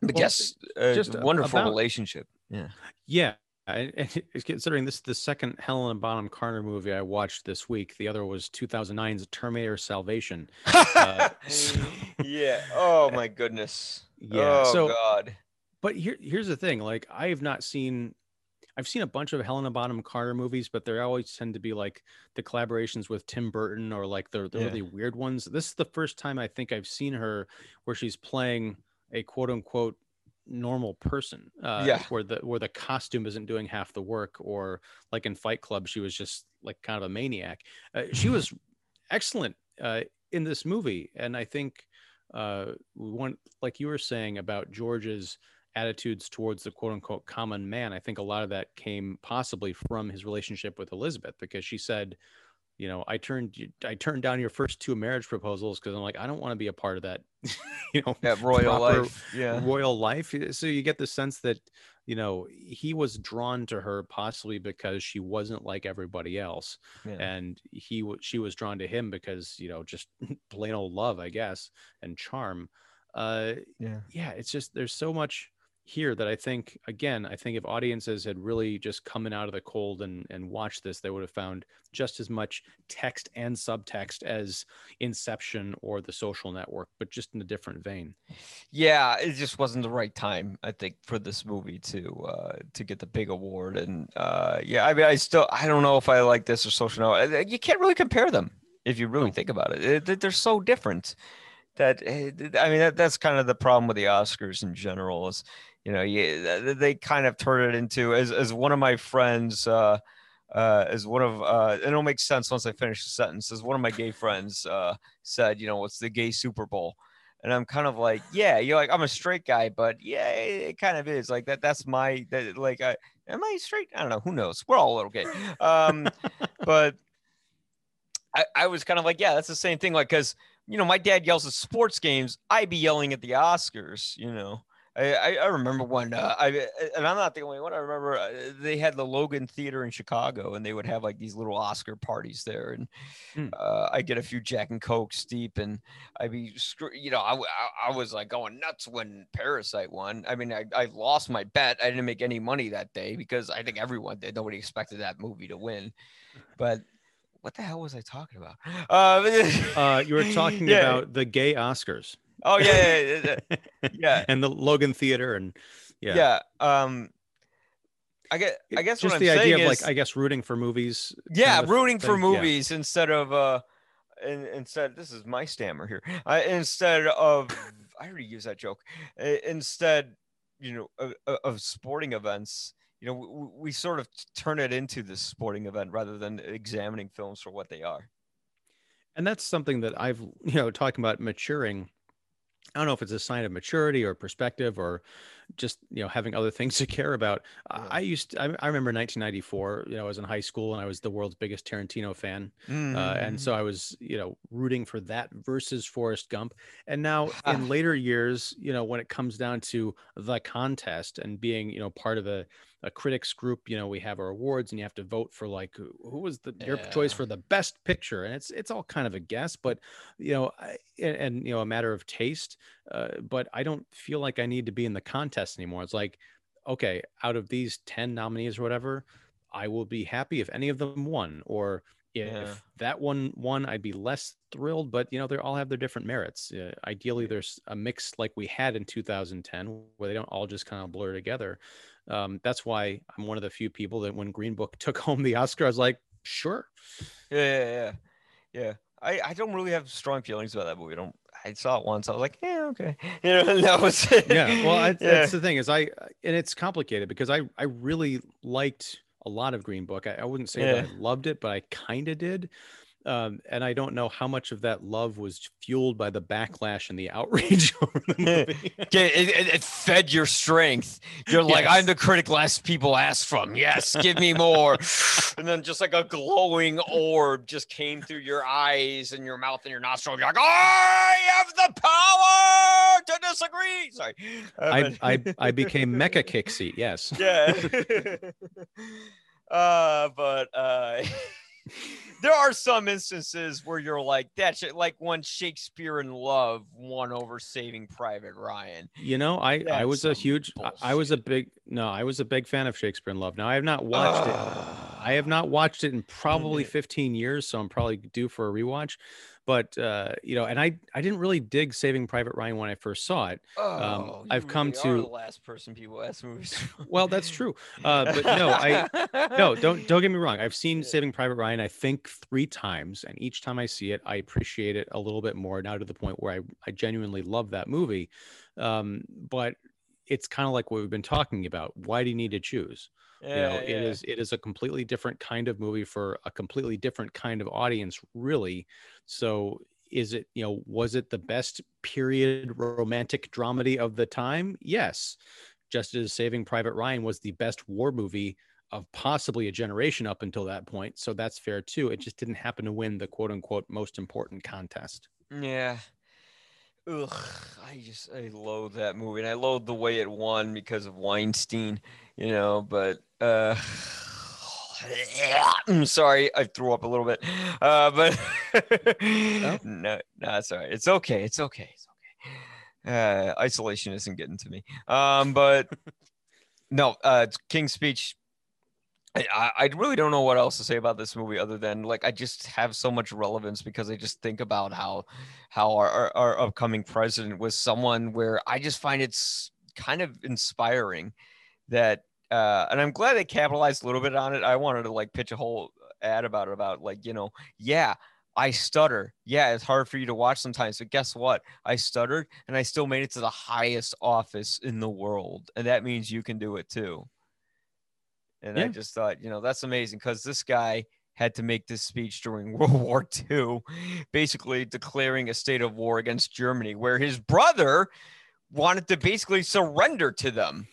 but well, yes, uh, just wonderful about, relationship. Yeah. Yeah, I, considering this is the second Helena Bonham Carter movie I watched this week. The other was 2009's Terminator Salvation. uh, yeah. Oh my goodness. Yeah. Oh so, God. But here, here's the thing. Like, I have not seen. I've seen a bunch of Helena Bonham Carter movies, but they always tend to be like the collaborations with Tim Burton or like the, the yeah. really weird ones. This is the first time I think I've seen her where she's playing a quote unquote normal person uh yeah. where the where the costume isn't doing half the work or like in fight club she was just like kind of a maniac. Uh, she was excellent uh in this movie and i think uh we want like you were saying about george's attitudes towards the quote unquote common man i think a lot of that came possibly from his relationship with elizabeth because she said you know, I turned I turned down your first two marriage proposals because I'm like, I don't want to be a part of that, you know, that royal life, yeah, royal life. So you get the sense that, you know, he was drawn to her possibly because she wasn't like everybody else, yeah. and he she was drawn to him because you know just plain old love, I guess, and charm. Uh, yeah, yeah. It's just there's so much here that I think again, I think if audiences had really just coming out of the cold and and watched this, they would have found just as much text and subtext as Inception or The Social Network, but just in a different vein. Yeah, it just wasn't the right time, I think, for this movie to uh to get the big award. And uh yeah, I mean I still I don't know if I like this or Social Network. You can't really compare them if you really think about it. They're so different that eh, I mean that, that's kind of the problem with the Oscars in general is you know, yeah, they kind of turn it into as as one of my friends. Uh, uh, as one of uh, it'll make sense once I finish the sentence. As one of my gay friends uh, said, you know, it's the gay Super Bowl, and I'm kind of like, yeah, you're like I'm a straight guy, but yeah, it, it kind of is like that. That's my that like, I, am I straight? I don't know. Who knows? We're all a little gay, um, but I, I was kind of like, yeah, that's the same thing. Like, cause you know, my dad yells at sports games, I be yelling at the Oscars, you know. I, I remember when uh, I and I'm not the only one. I remember uh, they had the Logan Theater in Chicago, and they would have like these little Oscar parties there, and mm. uh, I get a few Jack and Coke steep, and I'd be, you know, I, I, was like going nuts when Parasite won. I mean, I, I lost my bet. I didn't make any money that day because I think everyone did. Nobody expected that movie to win, but what the hell was I talking about? Uh, uh, you were talking yeah. about the gay Oscars. Oh yeah, yeah, yeah. yeah. and the Logan Theater and yeah. Yeah. Um I guess I guess just the idea of is, like I guess rooting for movies. Yeah, rooting for movies yeah. instead of uh instead this is my stammer here. I instead of I already used that joke. Instead, you know, of, of sporting events, you know, we, we sort of turn it into this sporting event rather than examining films for what they are. And that's something that I've, you know, talking about maturing I don't know if it's a sign of maturity or perspective or just you know having other things to care about. I- Yeah. I used to, I, I remember 1994. You know, I was in high school and I was the world's biggest Tarantino fan, uh, Mm-hmm. and so I was you know rooting for that versus Forrest Gump. And now in later years, you know, when it comes down to the contest and being you know part of a a critics group, you know, we have our awards and you have to vote for like who who was the your choice for the best picture, and it's it's all kind of a guess, but you know, I, and, and you know, a matter of taste. Uh, but I don't feel like I need to be in the contest anymore. It's like, okay, out of these 10 nominees or whatever, I will be happy if any of them won. Or if Yeah. that one won, I'd be less thrilled. But, you know, they all have their different merits. Uh, ideally, there's a mix like we had in 2010 where they don't all just kind of blur together. Um, that's why I'm one of the few people that when Green Book took home the Oscar, I was like, sure. Yeah, yeah, yeah, yeah. I, I don't really have strong feelings about that movie. I don't. I saw it once. I was like, yeah, okay. You know, that was it. yeah well I, yeah. that's the thing is i and it's complicated because i i really liked a lot of green book i, I wouldn't say that i loved it but i kind of did um, and i don't know how much of that love was fueled by the backlash and the outrage over the movie it, it, it fed your strength. You're like, Yes. I'm the critic less people ask from. Yes, give me more. and then just like a glowing orb just came through your eyes and your mouth and your nostril. You're like, I have the power to disagree. Sorry. Uh, I, I i became mecha seat yes yeah. uh, but uh, there are some instances where you're like that shit, like when Shakespeare in Love won over Saving Private Ryan. you know i i was a huge I- i was a big no i was a big fan of shakespeare in love. Now i have not watched it. I have ah. not watched it in probably mm-hmm. 15 years, so I'm probably due for a rewatch. But uh, you know, and I I didn't really dig Saving Private Ryan when I first saw it. Oh, Um, I've come really to- the last person people ask movies. Well, that's true. Uh, but no, I no don't don't get me wrong. I've seen Saving Private Ryan I think three times, and each time I see it, I appreciate it a little bit more. Now to the point where I I genuinely love that movie. Um, but it's kind of like what we've been talking about. Why do you need to choose? you know Yeah, it yeah. is it is a completely different kind of movie for a completely different kind of audience really so is it you know was it the best period romantic dramedy of the time? Yes. Just as saving private ryan was the best war movie of possibly a generation up until that point. So that's fair too. It just didn't happen to win the quote unquote most important contest. Yeah. Ugh, I just I loathe that movie, and I loathe the way it won because of Weinstein, you know. But uh, I'm sorry, I threw up a little bit. Uh, but no, no, it's all right. It's okay. It's okay. It's okay. Uh, isolation isn't getting to me. Um, but no, uh, King's Speech. I, I I really don't know what else to say about this movie other than like I just have so much relevance because I just think about how how our, our, our upcoming president was someone where I just find it's kind of inspiring that uh and I'm glad they capitalized a little bit on it. I wanted to like pitch a whole ad about it about like, you know, yeah, I stutter. Yeah, it's hard for you to watch sometimes, but guess what? I stuttered and I still made it to the highest office in the world. And that means you can do it too. And I just thought, you know, that's amazing because this guy had to make this speech during World War II, basically declaring a state of war against Germany, where his brother wanted to basically surrender to them.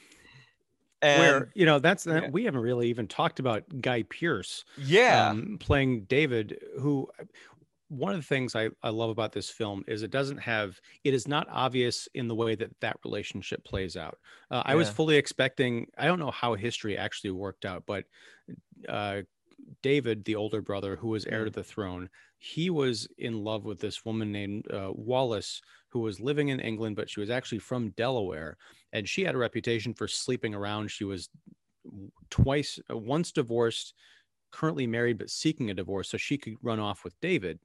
And where you know that's yeah. we haven't really even talked about guy pearce yeah, um, playing David, who one of the things I, I love about this film is it doesn't have it is not obvious in the way that that relationship plays out. Uh, I was fully expecting. I don't know how history actually worked out, but uh, David, the older brother who was heir to the throne, he was in love with this woman named uh, Wallis, who was living in England, but she was actually from Delaware, and she had a reputation for sleeping around. She was twice, uh, once divorced, currently married but seeking a divorce, so she could run off with David.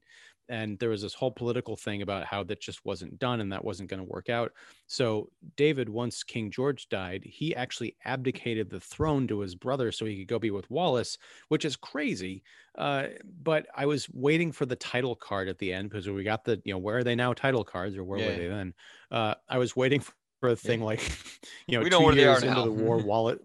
And there was this whole political thing about how that just wasn't done and that wasn't going to work out. So David, once King George died, he actually abdicated the throne to his brother so he could go be with Wallis, which is crazy. Uh, but I was waiting for the title card at the end because we got the, you know, where are they now title cards or where Yeah. were they then? Uh, I was waiting for a thing like, you know, We know two where they are years into the war, Wallet.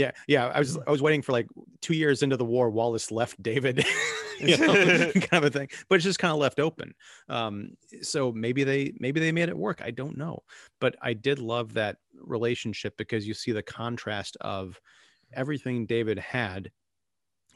Yeah, yeah. I was I was waiting for like two years into the war, Wallis left David, you know, kind of a thing. But it's just kind of left open. Um, so maybe they maybe they made it work. I don't know, but I did love that relationship because you see the contrast of everything David had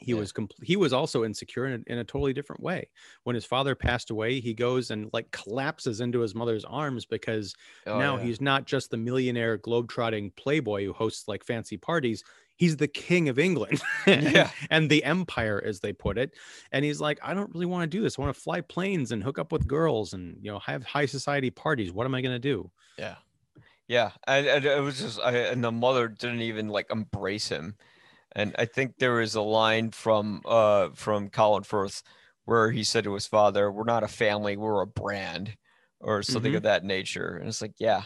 he Yeah. was compl- he was also insecure in a, in a totally different way. When his father passed away he goes and like collapses into his mother's arms because Oh, now yeah. he's not just the millionaire globetrotting playboy who hosts like fancy parties. He's the king of england and, Yeah. and the empire as they put it. And he's like i don't really want to do this. I want to fly planes and hook up with girls and you know have high society parties. What am i going to do? Yeah, yeah, and, and it was just, I, and the mother didn't even like embrace him, and I think there is a line from uh from Colin Firth where he said to his father, "We're not a family, we're a brand," or something Mhm. of that nature, and it's like, yeah,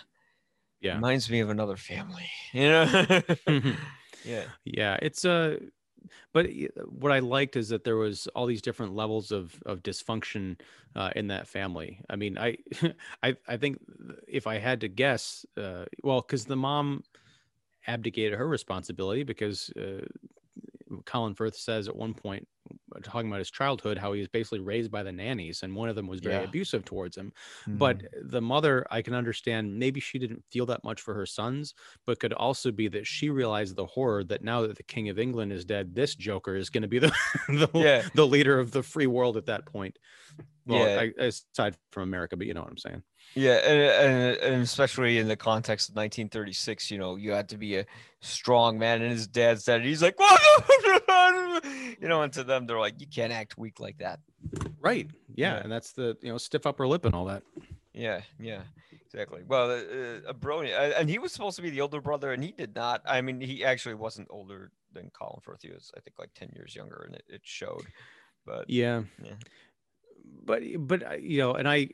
Yeah. reminds me of another family, you know? yeah, yeah it's uh but what i liked is that there was all these different levels of of dysfunction uh, in that family i mean i i i think if i had to guess uh well because the mom abdicated her responsibility because uh, colin firth says at one point uh, talking about his childhood how he was basically raised by the nannies and one of them was very Yeah. abusive towards him but Mm-hmm. the mother i can understand maybe she didn't feel that much for her sons but could also be that she realized the horror that now that the king of england is dead this joker is going to be the the, Yeah. the leader of the free world at that point well Yeah. I, aside from america but you know what i'm saying Yeah, and, and and especially in the context of 1936, you know, you had to be a strong man, and his dad said he's like, you know, and to them they're like, you can't act weak like that. right yeah, Yeah. and that's the you know stiff upper lip and all that Yeah, yeah, exactly. Well, uh, a brilliant, uh, and he was supposed to be the older brother, and he did not. I mean, he actually wasn't older than Colin Firth. He was, I think, like 10 years younger, and it, it showed. But yeah Yeah. but but uh, you know and i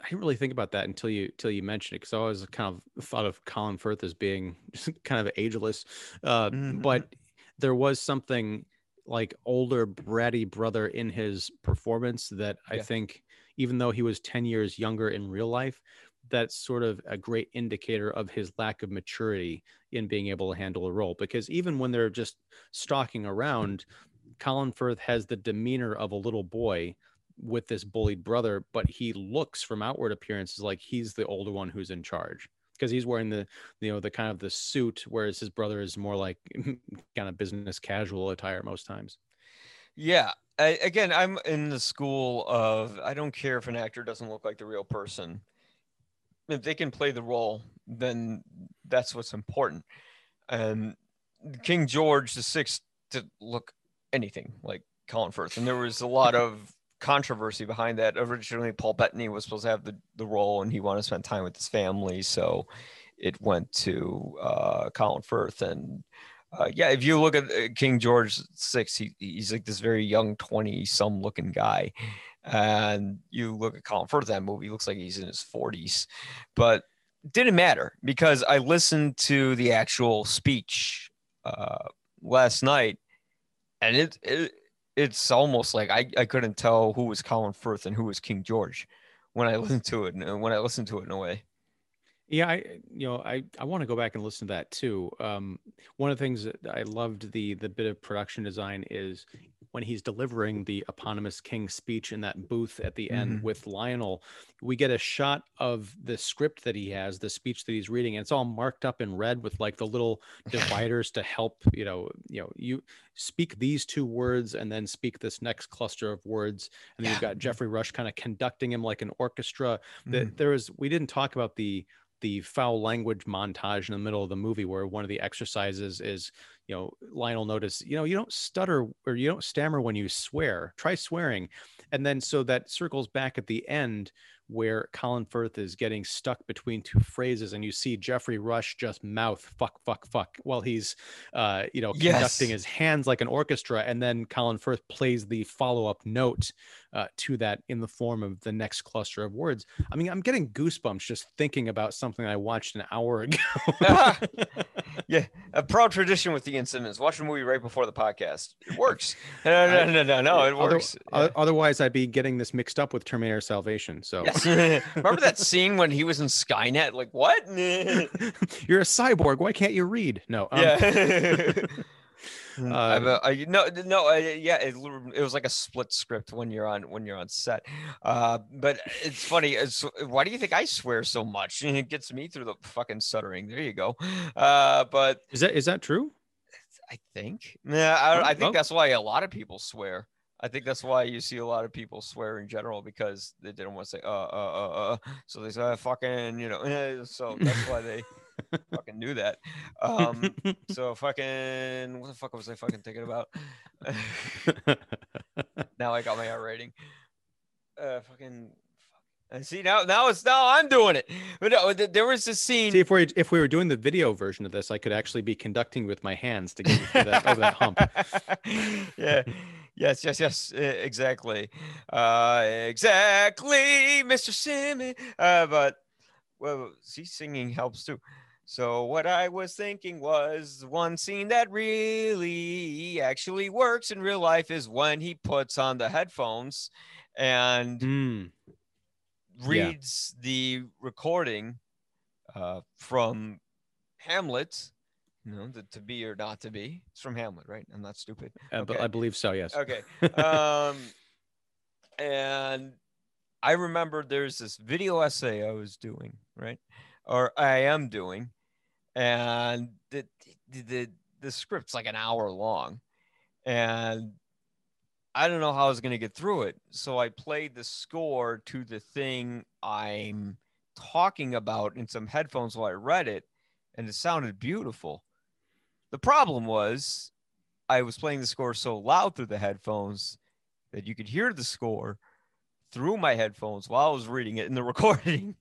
I didn't really think about that until you until you mentioned it because I always kind of thought of Colin Firth as being kind of ageless, uh, Mhm. but there was something like older bratty brother in his performance that I Yeah. think even though he was ten years younger in real life, that's sort of a great indicator of his lack of maturity in being able to handle a role because even when they're just stalking around, Colin Firth has the demeanor of a little boy with this bullied brother, but he looks from outward appearances like he's the older one who's in charge because he's wearing the you know the kind of the suit, whereas his brother is more like kind of business casual attire most times. yeah, I, again, I'm in the school of I don't care if an actor doesn't look like the real person. If they can play the role, then that's what's important. And King George the Sixth didn't look anything like Colin Firth, and there was a lot of controversy behind that. Originally, Paul Bettany was supposed to have the, the role, and he wanted to spend time with his family, so it went to uh, Colin Firth. And uh, yeah, if you look at uh, King George Six, he, he's like this very young, twenty-some looking guy, and you look at Colin Firth that movie, looks like he's in his forties, but didn't matter because I listened to the actual speech uh, last night, and it, it it's almost like I, I couldn't tell who was Colin Firth and who was King George when I listened to it. and When I listened to it in a way, Yeah, I you know I I want to go back and listen to that too. Um, one of the things that I loved the the bit of production design is when he's delivering the eponymous King speech in that booth at the end Mhm. with Lionel, we get a shot of the script that he has, the speech that he's reading, and it's all marked up in red with like the little dividers to help you know you know you speak these two words and then speak this next cluster of words, and then you've got Geoffrey Rush kind of conducting him like an orchestra that Mhm. there was we didn't talk about the the foul language montage in the middle of the movie where one of the exercises is you know lionel notice you know you don't stutter or you don't stammer when you swear. Try swearing. And then so that circles back at the end where colin firth is getting stuck between two phrases and you see geoffrey rush just mouth fuck fuck fuck while he's uh you know conducting Yes. his hands like an orchestra. And then colin firth plays the follow-up note uh, to that in the form of the next cluster of words I mean, I'm getting goosebumps just thinking about something I watched an hour ago. yeah, a proud tradition with the Ian Simmons. Watch a movie right before the podcast. It works. No, no, no, no, no. It Other- works. o- Otherwise, I'd be getting this mixed up with Terminator Salvation. So Yes. Remember that scene when he was in Skynet? Like what? you're a cyborg. Why can't you read? No. um, I, uh, but I, no, no, uh, yeah, it, it was like a split script when you're on when you're on set. Uh, but it's funny. It's, why do you think I swear so much? It gets me through the fucking stuttering. There you go. Uh, but is that is that true? I think, yeah, I, Oh, I think that's why a lot of people swear. I think that's why you see a lot of people swear in general because they didn't want to say uh uh uh uh. So they say uh, fucking you know. So that's why they fucking knew that. Um. So fucking what the fuck was I fucking thinking about? now I got my R rating. Uh, fucking. And see now, now it's now I'm doing it. But no, th- there was a scene. See, if we if we were doing the video version of this, I could actually be conducting with my hands to get through that, over that hump. yeah. Yes, yes, yes, exactly. Uh, exactly, Mr. Simmons. Uh, but well, see, singing helps too. So what I was thinking was one scene that really actually works in real life is when he puts on the headphones and. Yeah. reads the recording uh, from Hamlet. You know, the to be or not to be. It's from Hamlet, right? I'm not stupid. Uh, but Okay. I believe so. Yes. Okay. Um, and I remember there's this video essay I was doing, right? Or I am doing, and the the the, script's like an hour long, and I don't know how I was gonna get through it. So I played the score to the thing I'm talking about in some headphones while I read it, and it sounded beautiful. The problem was I was playing the score so loud through the headphones that you could hear the score through my headphones while I was reading it in the recording.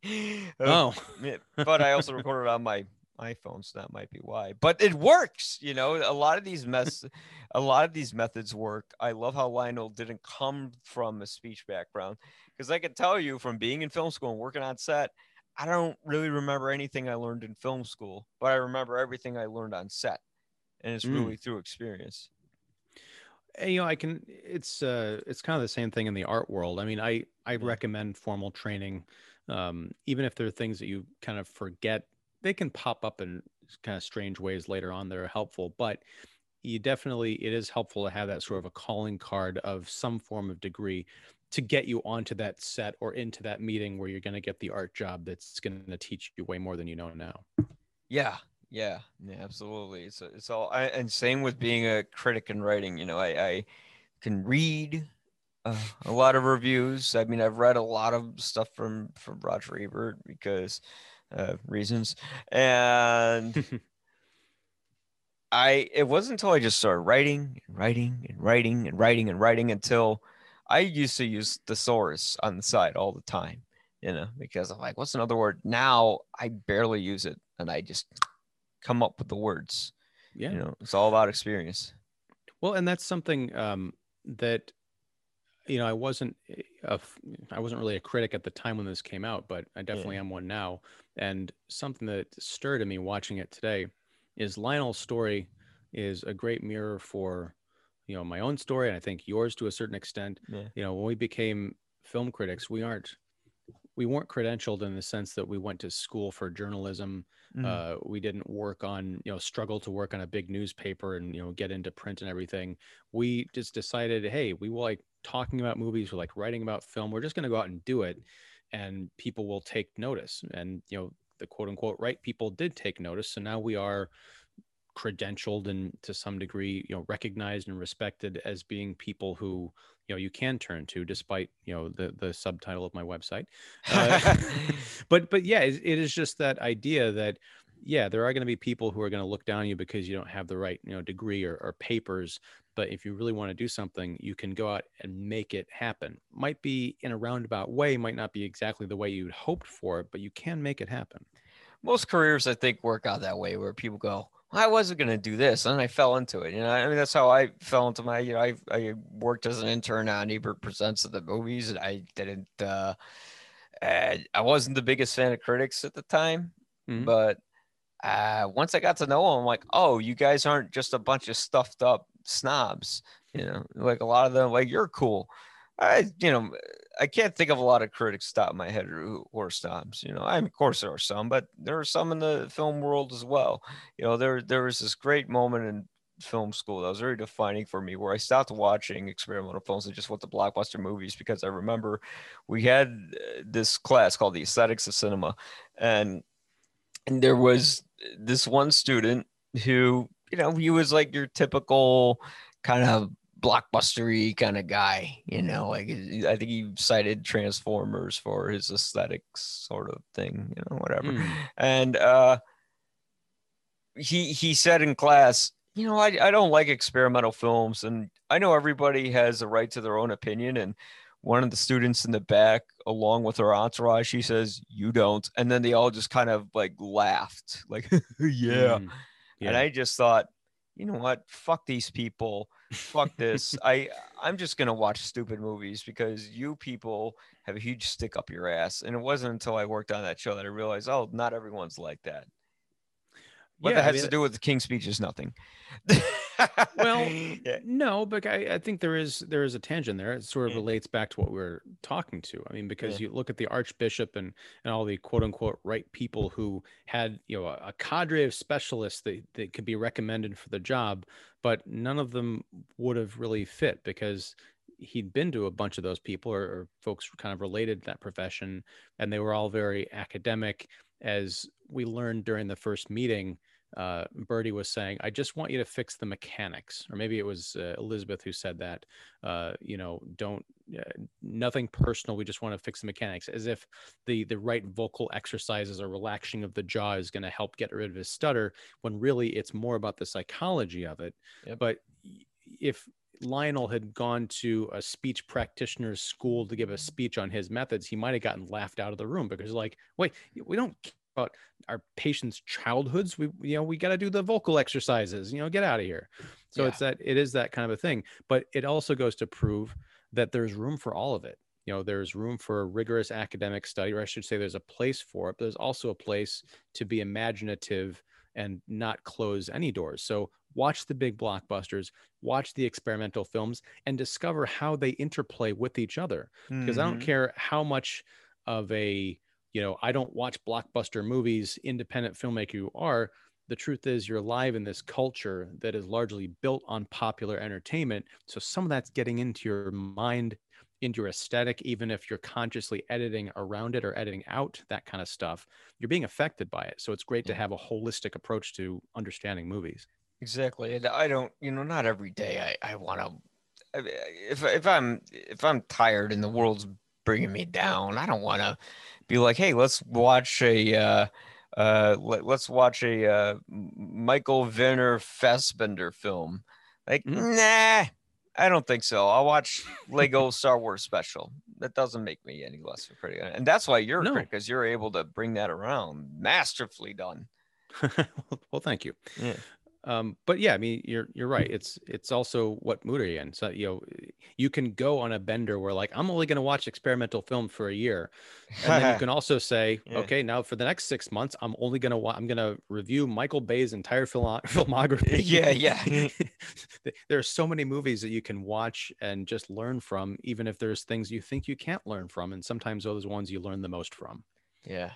Oh. but I also recorded on my iPhone, so that might be why. But it works, you know. A lot of these mess, a lot of these methods work. I love how Lionel didn't come from a speech background because I can tell you from being in film school and working on set, I don't really remember anything I learned in film school, but I remember everything I learned on set, and it's Mm. really through experience. And, you know, I can. It's uh, it's kind of the same thing in the art world. I mean, I I recommend formal training, um, even if there are things that you kind of forget. They can pop up in kind of strange ways later on that are helpful, but you definitely it is helpful to have that sort of a calling card of some form of degree to get you onto that set or into that meeting where you're going to get the art job that's going to teach you way more than you know now. Yeah, yeah, yeah, absolutely. It's it's all I, and same with being a critic and writing. You know, I, I can read uh, a lot of reviews. I mean, I've read a lot of stuff from from Roger Ebert because uh, reasons, and I it wasn't until I just started writing and writing and writing and writing and writing until I used to use thesaurus on the side all the time, you know, because I'm like, what's another word? Now I barely use it and I just come up with the words. Yeah. You know, it's all about experience. Well, and that's something um, that you know I wasn't eh, a f- I wasn't really a critic at the time when this came out, but I definitely am one now. And something that stirred in me watching it today is Lionel's story is a great mirror for you know my own story, and I think yours to a certain extent. Yeah. You know, when we became film critics, we aren't we weren't credentialed in the sense that we went to school for journalism Mm. uh, we didn't work on you know struggle to work on a big newspaper and you know get into print and everything we just decided hey we like talking about movies we like writing about film we're just going to go out and do it and people will take notice and you know the quote unquote right people did take notice so now we are credentialed and to some degree you know recognized and respected as being people who you know you can turn to despite you know the the subtitle of my website. Uh, but but yeah it, it is just that idea that yeah there are going to be people who are going to look down on you because you don't have the right you know degree or, or papers. But if you really want to do something you can go out and make it happen. Might be in a roundabout way might not be exactly the way you'd hoped for it but you can make it happen. Most careers, I think, work out that way where people go, I wasn't going to do this. And I fell into it. You know, I mean, that's how I fell into my, you know, I, I worked as an intern on Ebert Presents of the movies. And I didn't, uh, I wasn't the biggest fan of critics at the time, Mhm. but uh, once I got to know them, I'm like, oh, you guys aren't just a bunch of stuffed up snobs. You know, like a lot of them, like you're cool. I, you know, I can't think of a lot of critics stop my head or, or snobs. You know, I mean, of course there are some, but there are some in the film world as well. You know, there there was this great moment in film school that was very defining for me where I stopped watching experimental films and just went to blockbuster movies because I remember we had uh, this class called the aesthetics of cinema and and there was this one student who you know he was like your typical kind of blockbustery kind of guy you know like i think he cited transformers for his aesthetics sort of thing you know whatever Hmm. and uh he he said in class you know I, I don't like experimental films and i know everybody has a right to their own opinion and one of the students in the back along with her entourage she says you don't and then they all just kind of like laughed like yeah Mm. and I just thought, you know what? Fuck these people. Fuck this. I I'm just gonna watch stupid movies because you people have a huge stick up your ass. And it wasn't until I worked on that show that I realized, oh, not everyone's like that. What Yeah, that I has mean, to do with the King's Speech is nothing. Well, yeah. No, but I, I think there is there is a tangent there. It sort of Yeah. relates back to what we are talking to. I mean, because Yeah. you look at the archbishop and and all the quote unquote right people who had you know a, a cadre of specialists that, that could be recommended for the job, but none of them would have really fit because he'd been to a bunch of those people or, or folks kind of related to that profession, and they were all very academic. As we learned during the first meeting, uh, Bertie was saying, I just want you to fix the mechanics. Or maybe it was uh, Elizabeth who said that, uh, you know, don't, uh, nothing personal. We just want to fix the mechanics as if the, the right vocal exercises or relaxing of the jaw is going to help get rid of his stutter when really it's more about the psychology of it. Yep. But if Lionel had gone to a speech practitioner's school to give a speech on his methods, he might have gotten laughed out of the room because like, wait, we don't about our patients' childhoods. We, you know, we got to do the vocal exercises, you know, get out of here. So Yeah. it's that, it is that kind of a thing, but it also goes to prove that there's room for all of it. You know, there's room for a rigorous academic study, or I should say there's a place for it, but there's also a place to be imaginative and not close any doors. So watch the big blockbusters, watch the experimental films, and discover how they interplay with each other. Because I don't Mhm. care how much of a, you know, I don't watch blockbuster movies, independent filmmaker you are. The truth is, you're alive in this culture that is largely built on popular entertainment. So some of that's getting into your mind, into your aesthetic, even if you're consciously editing around it or editing out that kind of stuff, you're being affected by it. So it's great to have a holistic approach to understanding movies. Exactly. And I don't, you know, not every day I, I want to, if, if I'm, if I'm tired and the world's bringing me down, I don't want to be like, Hey, let's watch a, uh, uh, let, let's watch a, uh, Michael Werner Fassbender film. Like, Mhm. nah, I don't think so. I'll watch Lego Star Wars special. That doesn't make me any less of a critic. And that's why you're No. because you're able to bring that around. Masterfully done. well, well, thank you. Yeah. Um, but yeah, I mean, you're you're right. It's it's also what mood are you in? So you know, you can go on a bender where like I'm only going to watch experimental film for a year, and then you can also say, Yeah. okay, now for the next six months, I'm only going to wa- I'm going to review Michael Bay's entire film- filmography. Yeah, yeah. There are so many movies that you can watch and just learn from, even if there's things you think you can't learn from, and sometimes those are the ones you learn the most from. Yeah.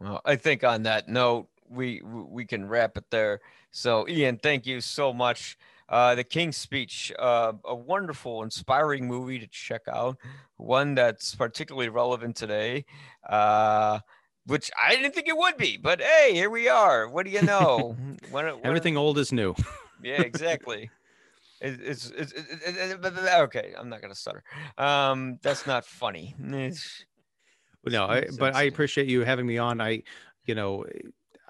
Well, I think on that note, we we can wrap it there. So, Ian, thank you so much. Uh, the King's Speech, uh, a wonderful, inspiring movie to check out. One that's particularly relevant today, uh, which I didn't think it would be. But hey, here we are. What do you know? When when- Everything old is new. yeah, exactly. It- It's, it's, it- it- it- okay. I'm not gonna stutter. Um, that's not funny. It's- no, I, but I appreciate you having me on. I, you know,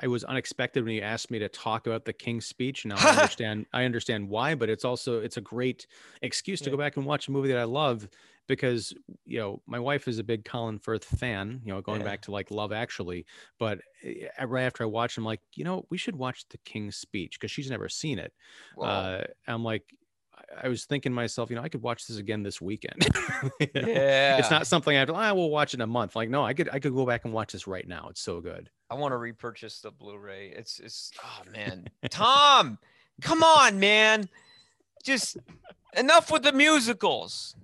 I was unexpected when you asked me to talk about the King's Speech. Now I understand. I understand why, but it's also it's a great excuse to Yeah. go back and watch a movie that I love because you know my wife is a big Colin Firth fan. You know, going Yeah. back to like Love Actually. But eh, right after I watched, I'm like, you know, we should watch the King's Speech because she's never seen it. Uh, I'm like, I was thinking to myself, you know, I could watch this again this weekend. You know? Yeah. It's not something I have to, I will watch in a month. Like, no, I could, I could go back and watch this right now. It's so good. I want to repurchase the Blu-ray. It's it's oh man. Tom, come on, man. Just enough with the musicals.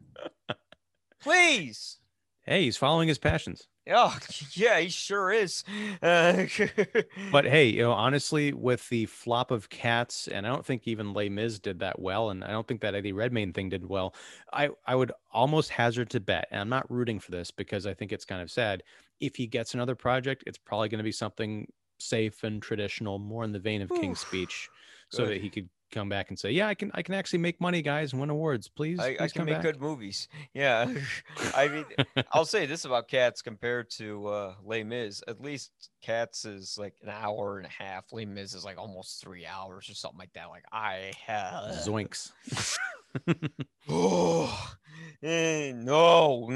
Please. Hey, he's following his passions. Oh, yeah, he sure is. Uh, But hey, you know, honestly, with the flop of cats, and I don't think even Les Mis did that well, and I don't think that Eddie Redmayne thing did well. I I would almost hazard to bet, and I'm not rooting for this because I think it's kind of sad. If he gets another project, it's probably going to be something safe and traditional, more in the vein of King's Oof, Speech, so good. that he could come back and say, "Yeah, I can I can actually make money, guys, and win awards. Please, I, I can make back." good movies. Yeah. I mean, I'll say this about Cats compared to uh, Les Mis. At least Cats is like an hour and a half. Les Mis is like almost three hours or something like that. Like I have. Zoinks. Oh, eh, no.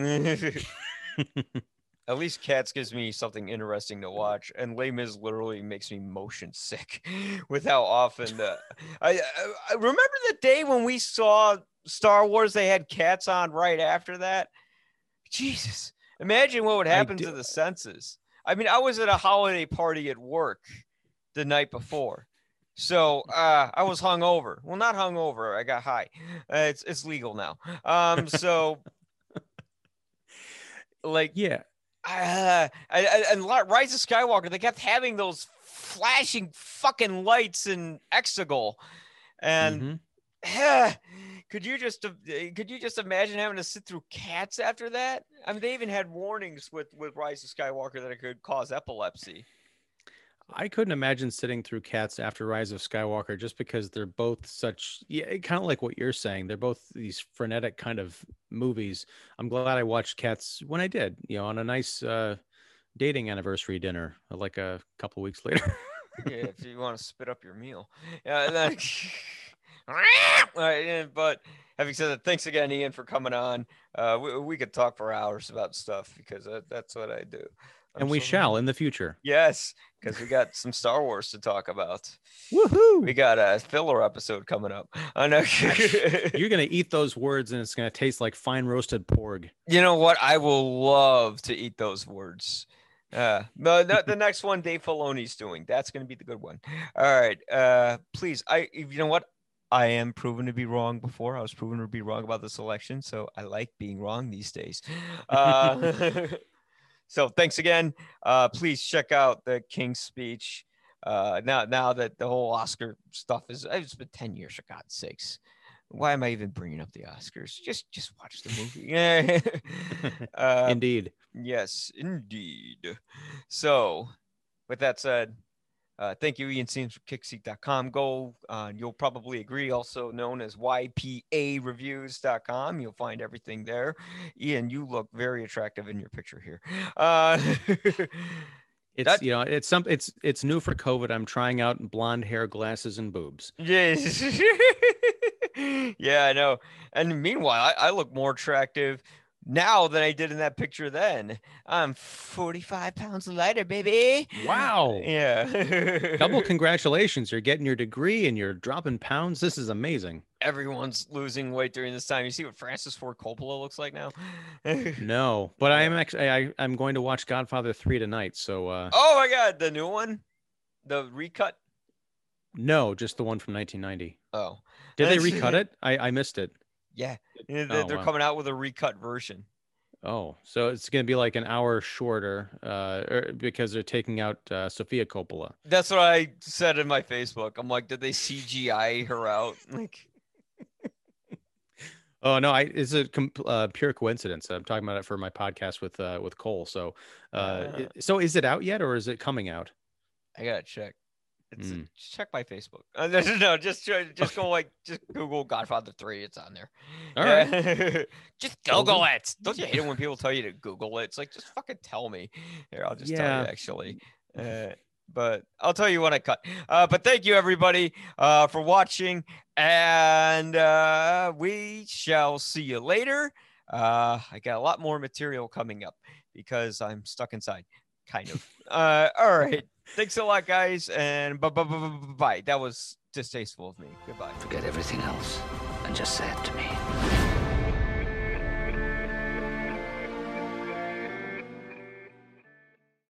At least Cats gives me something interesting to watch, and Les Mis literally makes me motion sick with how often. Uh, I, I I remember the day when we saw Star Wars. They had Cats on right after that. Jesus, imagine what would happen to the senses. I mean, I was at a holiday party at work the night before. So uh, I was hungover. Well, not hungover. I got high. Uh, it's it's legal now. Um, so like yeah, uh, and, Rise of Skywalker, they kept having those flashing fucking lights in Exegol, and mhm. eh, could you just uh, could you just imagine having to sit through cats after that? I mean, they even had warnings with with Rise of Skywalker that it could cause epilepsy. I couldn't imagine sitting through Cats after Rise of Skywalker just because they're both such yeah, kind of like what you're saying. They're both these frenetic kind of movies. I'm glad I watched Cats when I did, you know, on a nice uh dating anniversary dinner uh, like a couple weeks later. yeah, if you want to spit up your meal. Yeah, but having said that, thanks again, Ian, for coming on. Uh, we, we could talk for hours about stuff because that, that's what I do. I'm and we so- shall in the future. Yes, because we got some Star Wars to talk about. Woohoo! We got a filler episode coming up. I know. You're gonna eat those words and it's gonna taste like fine roasted porg. you know what? I will love to eat those words. Uh, no, no, the next one Dave Filoni's doing. That's going to be the good one. All right. Uh, please. I. You know what? I am proven to be wrong before. I was proven to be wrong about this election, so I like being wrong these days. Uh, so thanks again. Uh, please check out the King's speech. Uh, now, now that the whole Oscar stuff is, it's been ten years for God's sakes. Why am I even bringing up the Oscars? Just, just watch the movie. Yeah. uh, Indeed. Yes, indeed. So, with that said, uh, thank you, Ian Sims from Kickseat.com. Go, uh, you'll probably agree, also known as YPAReviews.com. You'll find everything there. Ian, you look very attractive in your picture here. Uh, It's That- you know, it's some it's it's new for COVID. I'm trying out blonde hair, glasses, and boobs. yes. yeah, I know. And meanwhile, I, I look more attractive now than I did in that picture then. I'm 45 pounds lighter, baby. Wow. Yeah. Double congratulations. You're getting your degree and you're dropping pounds. This is amazing. Everyone's losing weight during this time. You see what Francis Ford Coppola looks like now? No, but I am actually I, I'm going to watch Godfather 3 tonight. So uh oh my god, the new one? The recut? no, just the one from 1990. Oh. Did they recut it? I, I missed it. Yeah. yeah, Oh, they- They're wow. coming out with a recut version. Oh, so it's going to be like an hour shorter uh er, because they're taking out uh, Sofia Coppola. That's what I said in my Facebook. I'm like, did they CGI her out? Like, Oh no, I it's a com- uh, pure coincidence. I'm talking about it for my podcast with uh, with Cole. So, uh, Ah. i- so is it out yet, or is it coming out? I gotta check. It's Mm. just check my Facebook. Uh, no, no, just just go like just Google Godfather Three. It's on there. All right. right. just Will Google it. Don't you hate it when people tell you to Google it? It's like just fucking tell me. Here, I'll just tell you actually. Uh, but I'll tell you when I cut. Uh, but thank you everybody uh, for watching, and uh, we shall see you later. Uh, I got a lot more material coming up because I'm stuck inside, kind of. Uh, all right. Thanks a lot, guys, and bye bye bye bye. That was distasteful of me. Goodbye. Forget everything else and just say it to me.